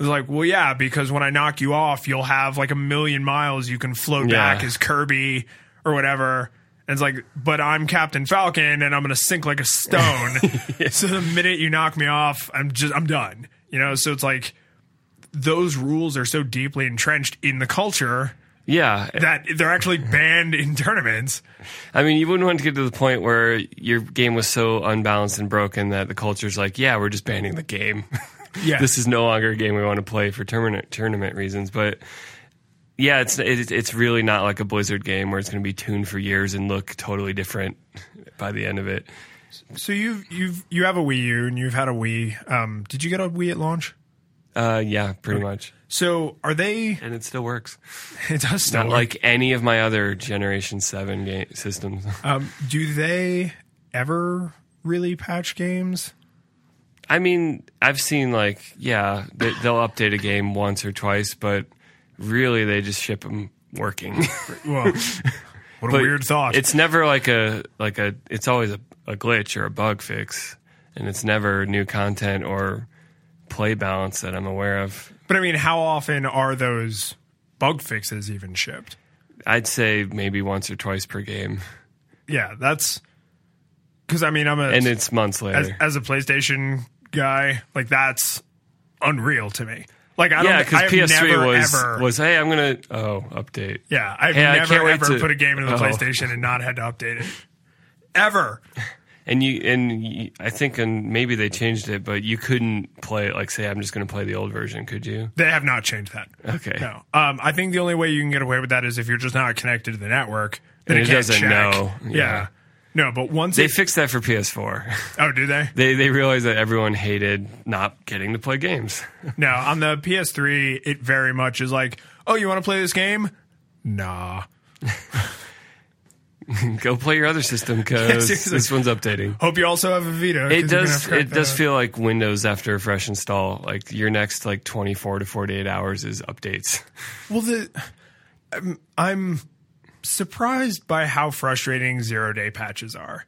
It's like, well, yeah, because when I knock you off, you'll have like a million miles you can float Yeah. back as Kirby or whatever. And it's like, but I'm Captain Falcon and I'm going to sink like a stone. So the minute you knock me off, I'm just, I'm done. You know, so it's like those rules are so deeply entrenched in the culture Yeah, that they're actually banned in tournaments. I mean, you wouldn't want to get to the point where your game was so unbalanced and broken that the culture's like, yeah, we're just banning the game. Yeah. this is no longer a game we want to play for tournament tournament reasons. But yeah, it's it, it's really not like a Blizzard game where it's going to be tuned for years and look totally different by the end of it. So you've you've you have a Wii U and you've had a Wii. Um, did you get a Wii at launch? Uh, yeah, pretty much, So are they? and it still works. It does still Not work. like any of my other Generation Seven game systems. Um, do they ever really patch games? I mean, I've seen like, yeah, they, they'll update a game once or twice, but really they just ship them working. Well, what a But weird thought. It's never like a like a. It's always a, a glitch or a bug fix, and it's never new content or play balance that I'm aware of. but I mean, how often are those bug fixes even shipped? I'd say maybe once or twice per game, Yeah, that's because I mean, I'm a and it's months as, later. as a PlayStation guy, like that's unreal to me. Like I yeah, don't, I because PS3 never was ever, was hey, I'm gonna oh update. yeah, I've Hey, never ever to- put a game into the Oh. PlayStation and not had to update it. Ever. And you and you, I think and maybe they changed it, but you couldn't play it like say I'm just gonna play the old version, could you? They have not changed that. Okay. No. Um, I think the only way you can get away with that is if you're just not connected to the network. Then And it, it doesn't check. know. Yeah. Yeah. No, but once They it, fixed that for PS4. oh, do they? they they realized that everyone hated not getting to play games. No, on the PS3, it very much is like, oh, you want to play this game? Nah. Go play your other system because seriously. this one's updating. Hope you also have a Vita. It does. have to crack It does that feel like Windows after a fresh install. Like your next like 24 to 48 hours is updates. Well, the I'm, I'm surprised by how frustrating zero day patches are.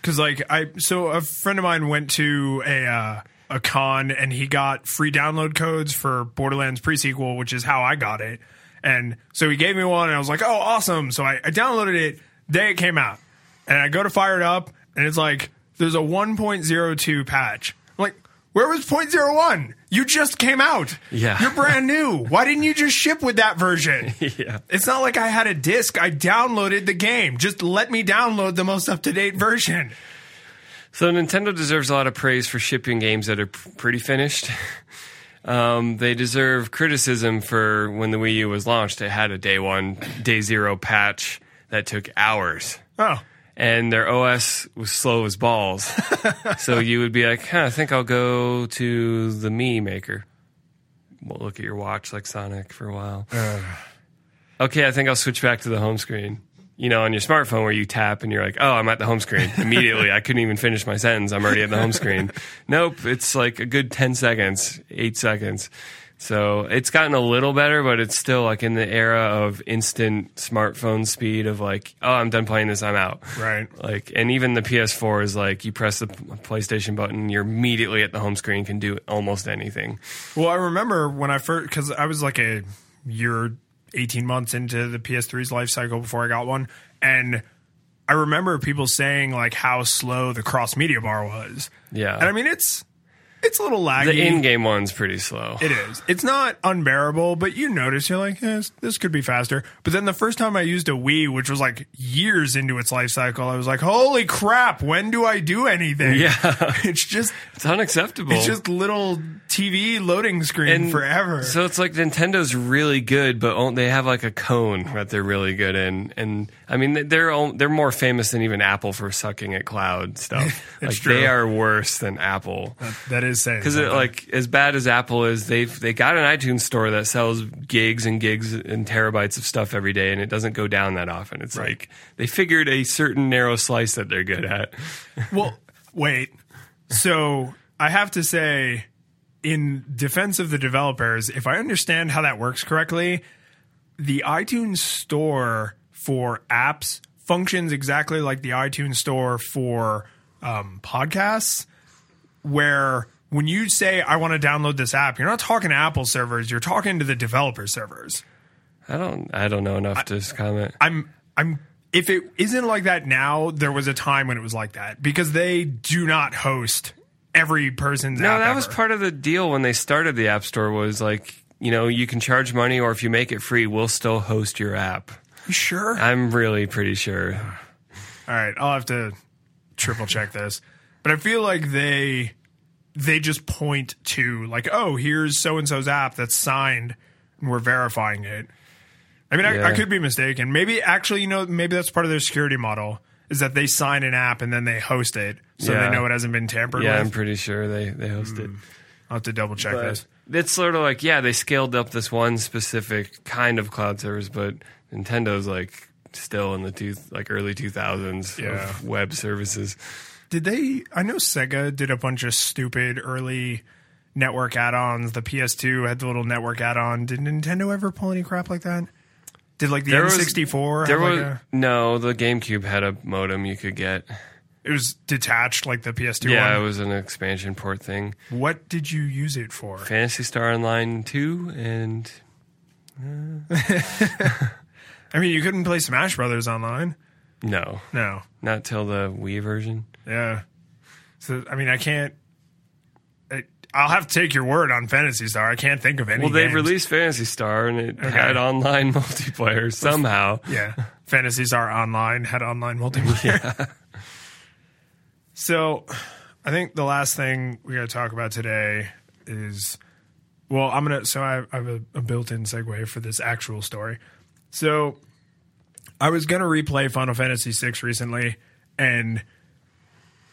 Because like I, so a friend of mine went to a uh, a con and he got free download codes for Borderlands prequel, which is how I got it. And so he gave me one, and I was like, "Oh, awesome!" So I, I downloaded it day it came out, and I go to fire it up, and it's like there's a 1.02 patch. I'm like, where was 0.01? You just came out. Yeah. you're brand new. Why didn't you just ship with that version? yeah. It's not like I had a disc. I downloaded the game. Just let me download the most up to date version. So Nintendo deserves a lot of praise for shipping games that are p- pretty finished. Um, they deserve criticism for when the Wii U was launched. It had a day one, day zero patch that took hours. Oh, and their OS was slow as balls. so you would be like, huh, I think I'll go to the Mii Maker. We'll look at your watch like Sonic for a while. okay, I think I'll switch back to the home screen. You know, on your smartphone where you tap and you're like, oh, I'm at the home screen. Immediately, I couldn't even finish my sentence. I'm already at the home screen. Nope, it's like a good 10 seconds, eight seconds. So it's gotten a little better, but it's still like in the era of instant smartphone speed of like, oh, I'm done playing this, I'm out. right. Like, and even the PS4 is like, you press the PlayStation button, you're immediately at the home screen, can do almost anything. Well, I remember when I first, because I was like a year, 18 months into the PS3's life cycle before I got one. And I remember people saying like how slow the cross media bar was. Yeah. And I mean, it's, it's a little laggy. the in-game one's pretty slow. It is. It's not unbearable, but you notice you're like, yes, this could be faster. But then the first time I used a Wii, which was like years into its life cycle, I was like, holy crap, when do I do anything? Yeah. it's just It's unacceptable. it's just little TV loading screen And forever. So it's like Nintendo's really good, but they have like a cone that they're really good in. And I mean, they're all- they're more famous than even Apple for sucking at cloud stuff. like true. they are worse than Apple. that is saying Because like as bad as Apple is, they've they got an iTunes store that sells gigs and gigs and terabytes of stuff every day, and it doesn't go down that often. It's like they figured a certain narrow slice that they're good at. Well, wait. So I have to say, in defense of the developers, if I understand how that works correctly, the iTunes store for apps functions exactly like the iTunes store for um, podcasts, where when you say, I want to download this app, you're not talking to Apple servers, you're talking to the developer servers. I don't I don't know enough to comment. I'm I'm if it isn't like that now, there was a time when it was like that because they do not host every person's app. No, that was part of the deal when they started the App Store. Was like you know, you can charge money, or if you make it free, we'll still host your app. You sure? I'm really pretty sure. All right, I'll have to triple check this. But I feel like they they just point to like, oh, here's so and so's app that's signed, and we're verifying it. I mean, I, I could be mistaken. Maybe actually, you know, maybe that's part of their security model is that they sign an app and then they host it, so Yeah. they know it hasn't been tampered Yeah, I'm pretty sure they they host it. Hmm. I'll have to double check this. It's sort of like yeah, they scaled up this one specific kind of cloud service, but Nintendo's like still in the two like early 2000s Yeah. of web services. Did they? I know Sega did a bunch of stupid early network add-ons. The PS2 had the little network add-on. Did Nintendo ever pull any crap like that? Did like the There N64? There have, was like a, no the GameCube had a modem you could get. it was detached like the PS2 Yeah, one. it was an expansion port thing. What did you use it for? Phantasy Star Online 2 and uh, I mean, you couldn't play Smash Brothers online. no, No. not till the Wii version. Yeah. So I mean, I can't. I, I'll have to take your word on Phantasy Star. I can't think of any. Well, they games. released Phantasy Star and it had online multiplayer somehow. Yeah. Phantasy Star Online had online multiplayer. so I think the last thing we got to talk about today is well, I'm going to, so I, I have a, a built in segue for this actual story. So I was going to replay Final Fantasy VI recently and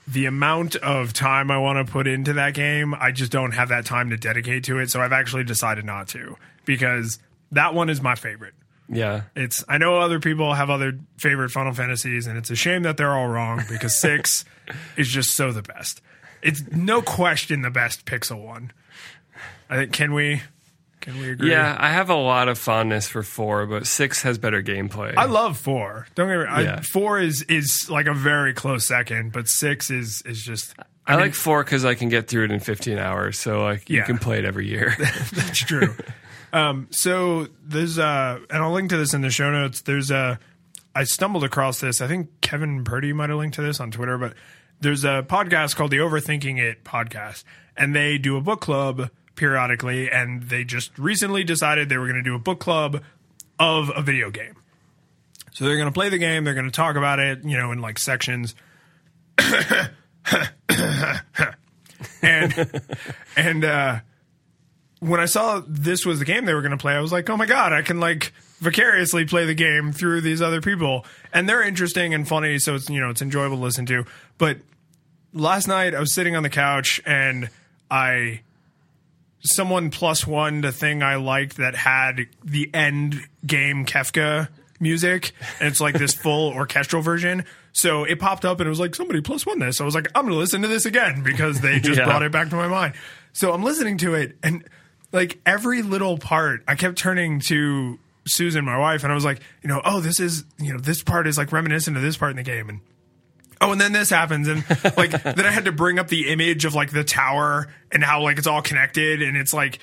the amount of time I want to put into that game, I just don't have that time to dedicate to it. So I've actually decided not to because that one is my favorite. Yeah. It's I know other people have other favorite Final Fantasies, and it's a shame that they're all wrong because six is just so the best. It's no question the best Pixel one. I think can we can we agree? Yeah, I have a lot of fondness for 4, but 6 has better gameplay. I love four. Don't get me wrong. Yeah. I, four is is like a very close second, but six is is just I like 4 cuz I can get through it in 15 hours, so like you Yeah. can play it every year. That's true. um, so there's uh, and I'll link to this in the show notes. There's a, I stumbled across this. I think Kevin Purdy might have linked to this on Twitter, but there's a podcast called the Overthinking It podcast, and they do a book club periodically, and they just recently decided they were going to do a book club of a video game. So they're going to play the game. They're going to talk about it, you know, in like sections. and and uh when I saw this was the game they were going to play, I was like, oh my God, I can like vicariously play the game through these other people. And they're interesting and funny. So it's, you know, it's enjoyable to listen to. But last night I was sitting on the couch and I, someone plus one the thing I liked that had the end game Kefka music. And it's like this full orchestral version. So it popped up and it was like, somebody plus one this. I was like, I'm to listen to this again because they just Yeah. brought it back to my mind. So I'm listening to it and like every little part, I kept turning to Susan, my wife, and I was like, you know, oh, this is, you know, this part is like reminiscent of this part in the game. And oh, and then this happens. And like, then I had to bring up the image of like the tower and how like it's all connected. And it's like,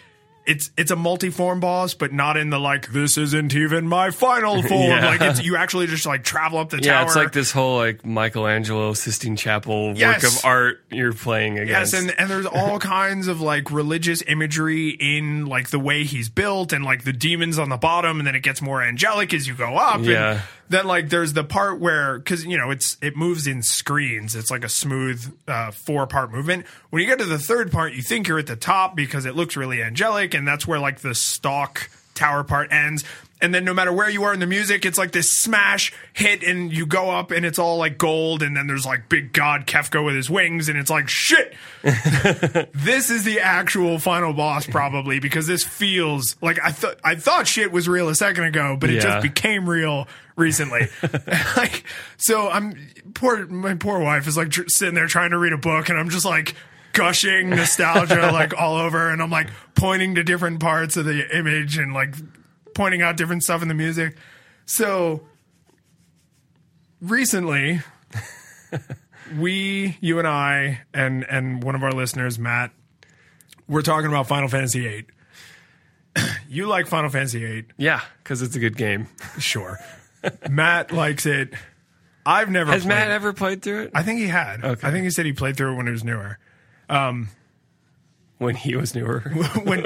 it's it's a multi-form boss, but not in the like this isn't even my final form. Yeah. Like it's you actually just like travel up the yeah, tower. it's like this whole like Michelangelo Sistine Chapel Yes. work of art you're playing against. Yes, and and there's all kinds of like religious imagery in like the way he's built and like the demons on the bottom, and then it gets more angelic as you go up. Yeah. And then like there's the part where because you know it's it moves in screens. It's like a smooth uh, four part movement. When you get to the third part, you think you're at the top because it looks really angelic, and that's where like the stock tower part ends. And then no matter where you are in the music, it's like this smash hit, and you go up, and it's all like gold, and then there's like big god Kefka with his wings, and it's like shit. this is the actual final boss, probably because this feels like I thought I thought shit was real a second ago, but it Yeah. just became real recently. like so, I'm poor. My poor wife is like tr- sitting there trying to read a book, and I'm just like gushing nostalgia like all over, and I'm like pointing to different parts of the image and like pointing out different stuff in the music. So recently, we, you and I, and and one of our listeners, Matt, we're talking about Final Fantasy VIII. you like Final Fantasy VIII, yeah, because it's a good game. sure. Matt likes it. I've never. Has Matt it. ever played through it? I think he had. Okay. I think he said he played through it when it was newer. Um, when he was newer. when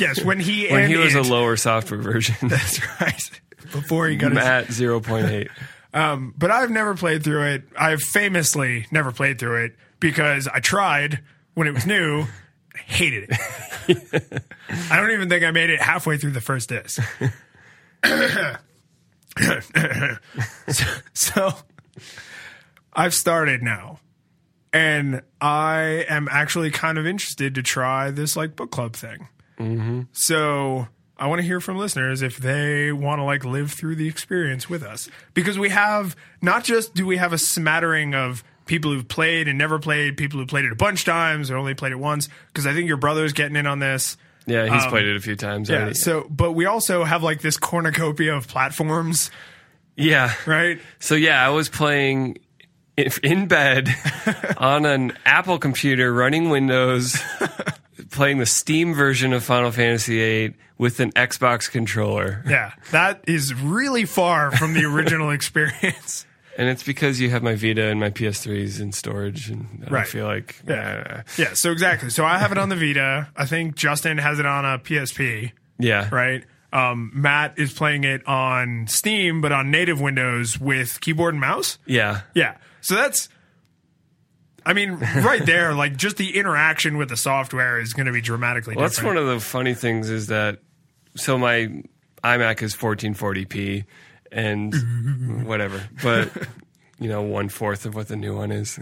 yes, when he when he was a lower software version. That's right. Before he got Matt 0.8. Um, but I've never played through it. I've famously never played through it because I tried when it was new, hated it. I don't even think I made it halfway through the first disc. so, so I've started now. And I am actually kind of interested to try this like book club thing. So I want to hear from listeners if they want to like live through the experience with us because we have not just do we have a smattering of people who've played and never played, people who played it a bunch of times or only played it once because I think your brother's getting in on this. Yeah, he's played it a few times Um, Yeah. already. So, but we also have like this cornucopia of platforms, yeah. right? So yeah, I was playing if in bed on an Apple computer running Windows, playing the Steam version of Final Fantasy VIII with an Xbox controller. Yeah. That is really far from the original experience. And it's because you have my Vita and my PS3s in storage, and I Right. feel like Yeah. uh, Yeah. So exactly. So I have it on the Vita. I think Justin has it on a PSP. yeah, right? Um, Matt is playing it on Steam, but on native Windows with keyboard and mouse. yeah, Yeah. So that's, I mean, right there, like just the interaction with the software is going to be dramatically Well, that's one of the funny things is that so my iMac is 1440p and whatever, but you know, one fourth of what the new one is.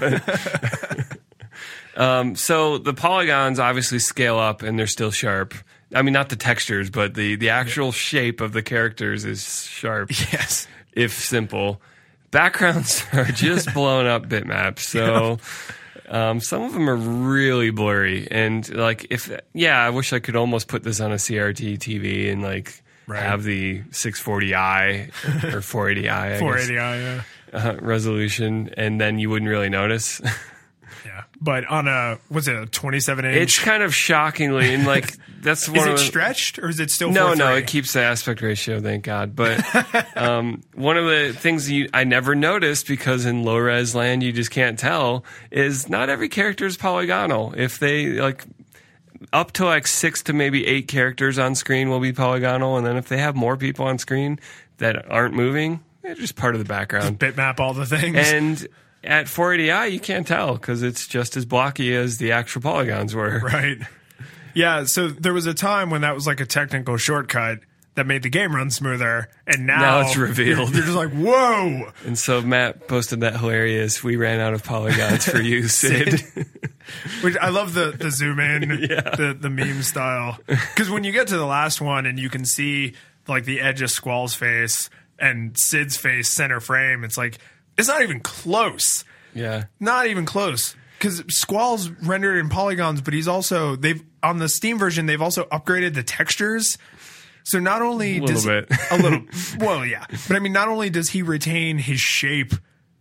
um, so the polygons obviously scale up and they're still sharp. I mean, not the textures, but the the actual shape of the characters is sharp, yes. if simple. Backgrounds are just blown up bitmaps, so. Um, some of them are really blurry, and like if yeah, I wish I could almost put this on a CRT TV and like Right. have the 640i or 480i, I 480i, yeah. uh, resolution, and then you wouldn't really notice. Yeah. But on a, what's it, a 27 inch? it's kind of shockingly, and like that's one is of it the, stretched or is it still No, 4:3? no, it keeps the aspect ratio, thank God. But um, one of the things you, I never noticed because in low res land you just can't tell is not every character is polygonal. If they like up to like six to maybe eight characters on screen will be polygonal, and then if they have more people on screen that aren't moving, they're just part of the background. bitmap all the things. And at 480i, you can't tell because it's just as blocky as the actual polygons were. Right. Yeah, so there was a time when that was like a technical shortcut that made the game run smoother, and now, Now it's revealed. You're, just like, whoa! And so Matt posted that hilarious. We ran out of polygons for you, Cid. Which I love the the zoom in, the the meme style. Because when you get to the last one and you can see like the edge of Squall's face and Cid's face center frame, it's like it's not even close. yeah. Not even close. Because Squall's rendered in polygons, but he's also they've on the Steam version they've also upgraded the textures. So not only A little does bit. a little well, yeah, but I mean, not only does he retain his shape,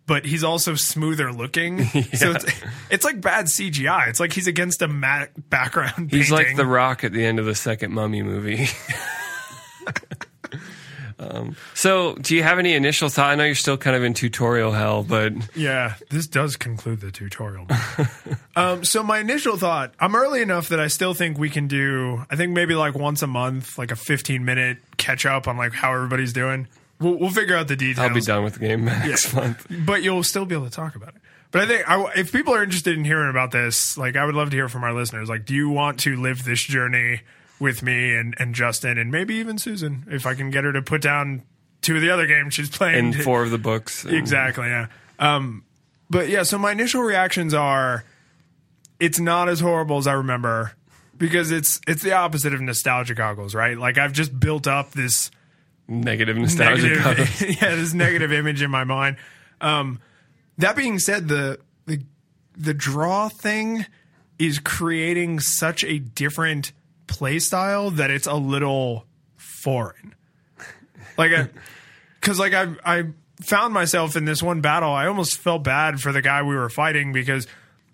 but he's also smoother looking. So it's it's like bad CGI. It's like he's against a matte background. He's like the rock at the end of the second Mummy movie. um, so, do you have any initial thought? I know you're still kind of in tutorial hell, but Yeah, this does conclude the tutorial. um, so my initial thought, I'm early enough that I still think we can do. I think maybe like once a month, like a 15 minute catch up on like how everybody's doing. We'll, we'll figure out the details. I'll be done with the game next month. but you'll still be able to talk about it. But I think I, if people are interested in hearing about this, like I would love to hear from our listeners. Like, do you want to live this journey with me and, and Justin and maybe even Susan if I can get her to put down two of the other games she's playing? And four of the books. and- Exactly. Yeah. Um, but yeah, so my initial reactions are, it's not as horrible as I remember because it's it's the opposite of nostalgia goggles, right? Like I've just built up this Negative nostalgia. negative, comments. yeah, this negative image in my mind. Um, that being said, the the the draw thing is creating such a different play style that it's a little foreign. Like, because like I I found myself in this one battle, I almost felt bad for the guy we were fighting because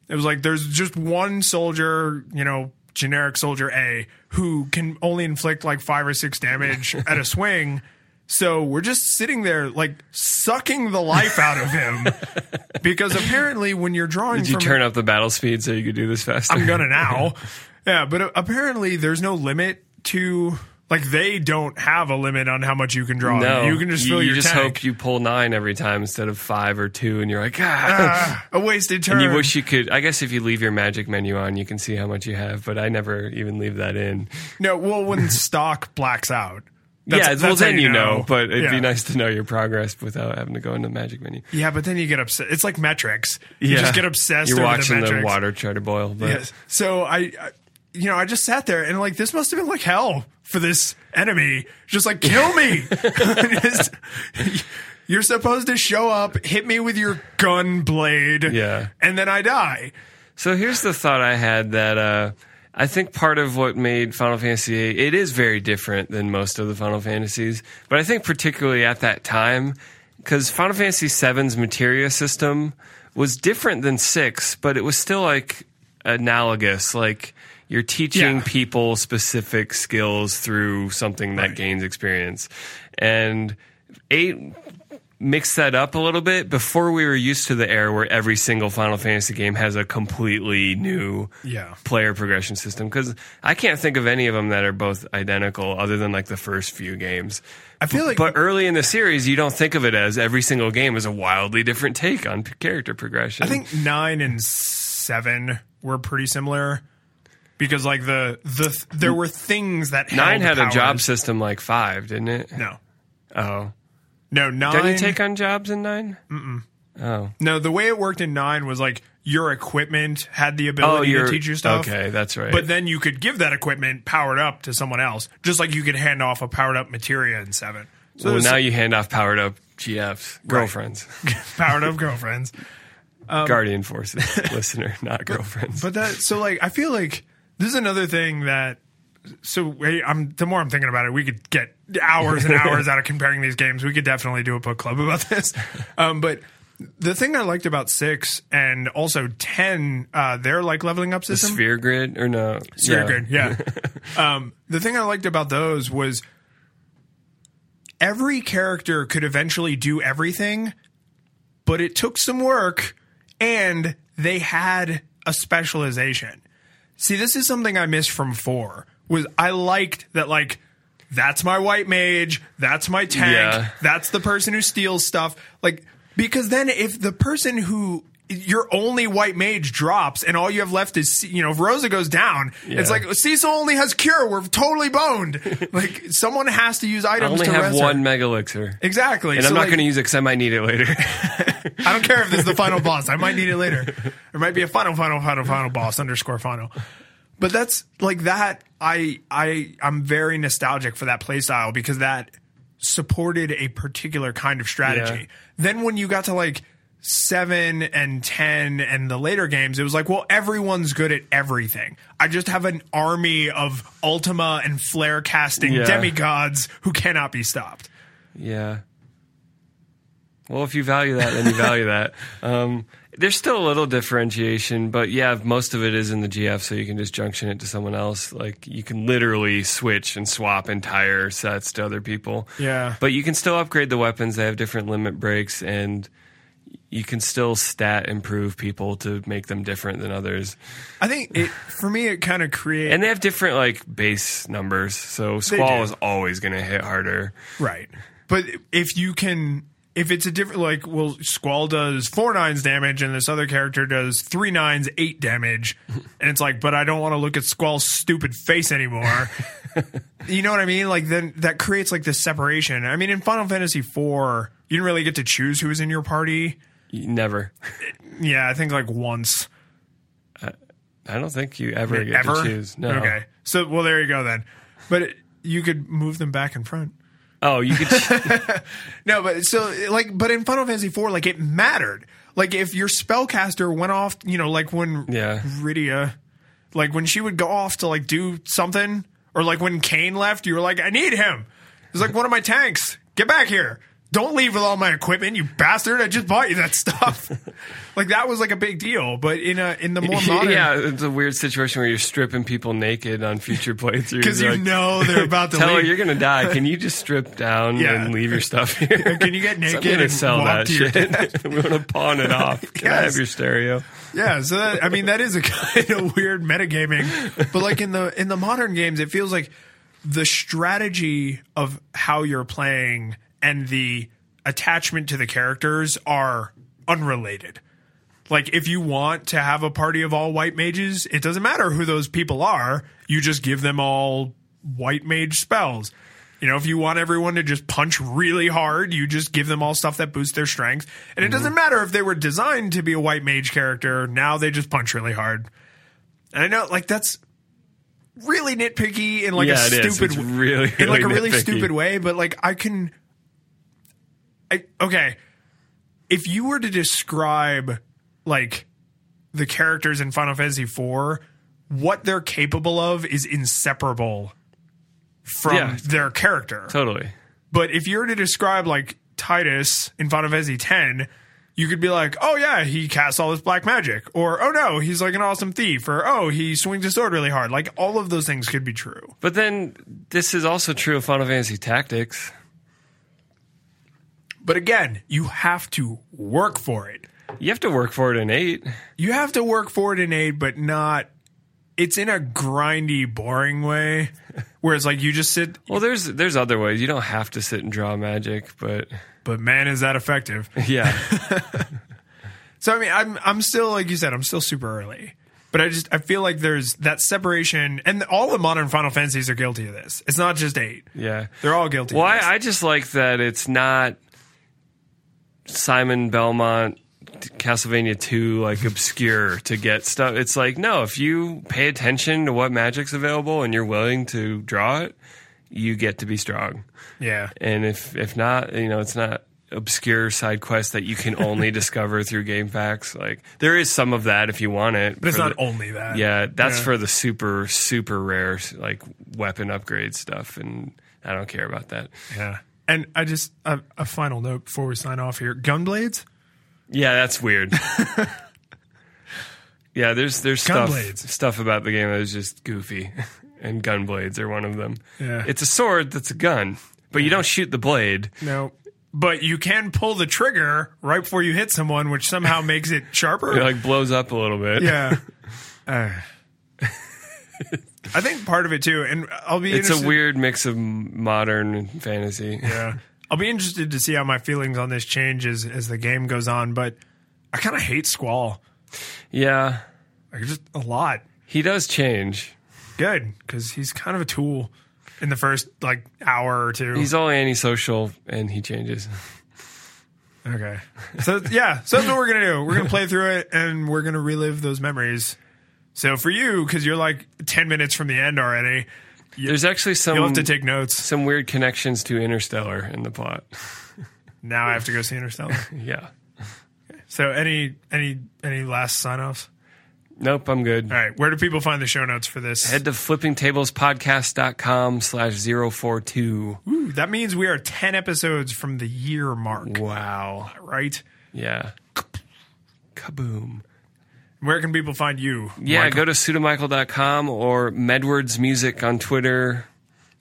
it was like there's just one soldier, you know, generic soldier A who can only inflict like five or six damage at a swing. So we're just sitting there, like sucking the life out of him, because apparently, when you're drawing, Did you from turn up the battle speed so you could do this faster? I'm gonna now. Yeah, but apparently there's no limit to like they don't have a limit on how much you can draw. No, you can just fill your you your just tank. hope you pull nine every time instead of five or two, and you're like, ah. Ah, a wasted turn. And you wish you could. I guess if you leave your magic menu on, you can see how much you have. But I never even leave that in. no, well, when stock blacks out. yeah, that's- well then you know. But it'd Yeah. be nice to know your progress without having to go into the magic menu. Yeah, but then you get upset. It's like metrics. You yeah, just get obsessed. You're over watching the, the, water try to boil. But Yes. So I, I, you know, I just sat there and like this must have been like hell for this enemy. Just like kill me. Just- you're supposed to show up, hit me with your gun blade, Yeah. and then I die. So here's the thought I had that uh, I think part of what made Final Fantasy VIII, it is very different than most of the Final Fantasies, but I think particularly at that time, because Final Fantasy VII's materia system was different than six, but it was still like analogous. Like you're teaching Yeah. people specific skills through something that gains experience, and eight mix that up a little bit before we were used to the era where every single Final Fantasy game has a completely new Yeah. player progression system because I can't think of any of them that are both identical other than like the first few games. I feel like But early in the series, you don't think of it as every single game is a wildly different take on character progression. I think nine and seven were pretty similar because like the the there were things that nine had a job system like five, didn't it? No, Oh, no nine. didn't you take on jobs in 9 Mm-mm. Oh, No, the way it worked in nine was like your equipment had the oh, ability you're to teach you stuff. Okay, that's right. But then you could give that equipment powered up to someone else, just like you could hand off a powered up materia in seven. So well, now you hand off powered up GFs, girlfriends, powered up girlfriends. Um, Guardian Forces, listener, not girlfriends. But that so like I feel like this is another thing that so I'm the more I'm thinking about it, we could get hours and hours out of comparing these games. We could definitely do a book club about this. Um, but the thing I liked about six and also ten, uh, their like leveling up the system. sphere grid or no? Sphere yeah. grid, yeah. um, the thing I liked about those was every character could eventually do everything, but it took some work and they had a specialization. See, this is something I missed from four. Was I liked that like that's my white mage, that's my tank, Yeah. that's the person who steals stuff. Like because then if the person who your only white mage drops and all you have left is you know if Rosa goes down, it's like Cecil only has cure. We're totally boned. like someone has to use I items only to have res her. one mega elixir. Exactly. And So, I'm not like, going to use it because I might need it later. I don't care if this is the final boss. I might need it later. There might be a final, final, final, final boss underscore final. But that's like that. I I I'm very nostalgic for that playstyle because that supported a particular kind of strategy. Yeah. Then when you got to like seven and ten and the later games, it was like, well, everyone's good at everything. I just have an army of Ultima and flare casting Yeah. demigods who cannot be stopped. yeah. Well, if you value that, then you value that. Um, there's still a little differentiation, but yeah, most of it is in the GF, so you can just junction it to someone else. Like you can literally switch and swap entire sets to other people. Yeah. But you can still upgrade the weapons. They have different limit breaks, and you can still stat improve people to make them different than others. I think it for me it kind of creates And they have different like base numbers. So. Squall is always going to hit harder. Right. But if you can, if it's a different, like, well, Squall does four nines damage and this other character does three nines, eight damage. And it's like, but I don't want to look at Squall's stupid face anymore. you know what I mean? Like, then that creates like this separation. I mean, in Final Fantasy IV, you didn't really get to choose who was in your party. Never. Yeah, I think like once. Uh, I don't think you ever get Ever? to choose. No. Okay. So, well, there you go then. But it, you could move them back in front. Oh, you could. No, but so like, but in Final Fantasy IV, like it mattered. Like if your spellcaster went off, you know, like when Yeah. Rydia, like when she would go off to like do something, or like when Kain left, you were like, I need him. It's like one of my tanks. Get back here. Don't leave with all my equipment, you bastard! I just bought you that stuff. like that was like a big deal. But in a in the more modern, yeah, it's a weird situation where you're stripping people naked on future playthroughs because you Like, know they're about to Tell her you're gonna die. Can you just strip down Yeah. and leave your stuff here? Can you get So I'm naked gonna and sell walk that to shit. I'm gonna pawn it off. Can I have your stereo? Yeah, so that, I mean that is a kind of weird metagaming, but like in the in the modern games, it feels like the strategy of how you're playing and the attachment to the characters are unrelated. Like if you want to have a party of all white mages, it doesn't matter who those people are. You just give them all white mage spells. You know, if you want everyone to just punch really hard, you just give them all stuff that boosts their strength. And it mm-hmm. doesn't matter if they were designed to be a white mage character, now they just punch really hard. And I know like that's really nitpicky in like Yeah, a stupid It's really, in like a really really nitpicky. stupid way, but like I can I okay. If you were to describe like the characters in Final Fantasy IV, what they're capable of is inseparable from Yeah. their character. Totally. But if you were to describe like Tidus in Final Fantasy X, you could be like, oh yeah, he casts all this black magic, or oh no, he's like an awesome thief, or oh he swings his sword really hard. Like all of those things could be true. But then this is also true of Final Fantasy Tactics. But again, you have to work for it. You have to work for it in eight. You have to work for it in eight, but not. It's in a grindy, boring way, where it's like you just sit. Well, there's there's other ways. You don't have to sit and draw magic, but But man, is that effective? yeah, So I mean, I'm I'm still like you said, I'm still super early. But I just I feel like there's that separation, and all the modern Final Fantasies are guilty of this. It's not just eight; yeah. they're all guilty. Well, of this. I, I just like that it's not Simon Belmont Castlevania 2 like obscure to get stuff. It's like no, if you pay attention to what magic's available and you're willing to draw it, you get to be strong. yeah, And if if not, you know, it's not obscure side quest that you can only discover through GameFAQs. Like there is some of that if you want it. but it's not the- only that. yeah, that's Yeah. for the super super rare like weapon upgrade stuff and I don't care about that. yeah. And I just a, a final note before we sign off here: Gunblades. Yeah, that's weird. yeah, there's there's stuff Gunblades. stuff about the game that is just goofy, and gunblades are one of them. Yeah. It's a sword that's a gun, but you don't shoot the blade. No, but you can pull the trigger right before you hit someone, which somehow makes it sharper. It like blows up a little bit. yeah. Uh, I think part of it too, and I'll be. It's interested- a weird mix of modern and fantasy. Yeah. I'll be interested to see how my feelings on this change as, as the game goes on, but I kind of hate Squall. Yeah, Like just a lot. he does change. Good, because he's kind of a tool in the first like hour or two. He's all antisocial and he changes. okay. So yeah, so that's what we're gonna do. We're gonna play through it and we're gonna relive those memories. So for you, because you're like ten minutes from the end already, There's actually some you'll have to take notes. some weird connections to Interstellar in the plot. Now I have to go see Interstellar. Yeah. so any any any last sign offs? Nope, I'm good. All right, where do people find the show notes for this? Head to flippingtablespodcast.com slash 042. Ooh, that means we are 10 episodes from the year mark, Wow. right? Yeah. Kaboom. Where can people find you? Yeah, Michael? go to pseudomichael.com or Medwards Music on Twitter,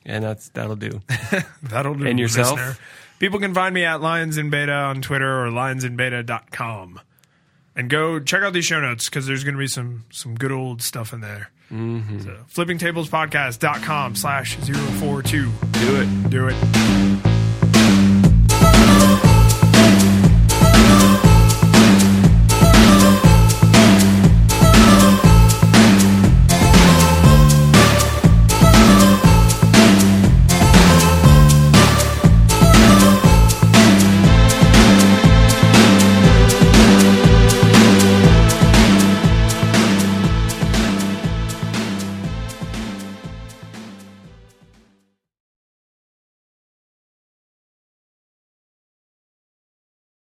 and that's that'll do. That'll do. And yourself? listener. People can find me at Lions in Beta on Twitter or lionsinbeta.com. And go check out these show notes because there's going to be some some good old stuff in there. Mm-hmm. So, flippingtablespodcast.com slash 042. do it. Do it.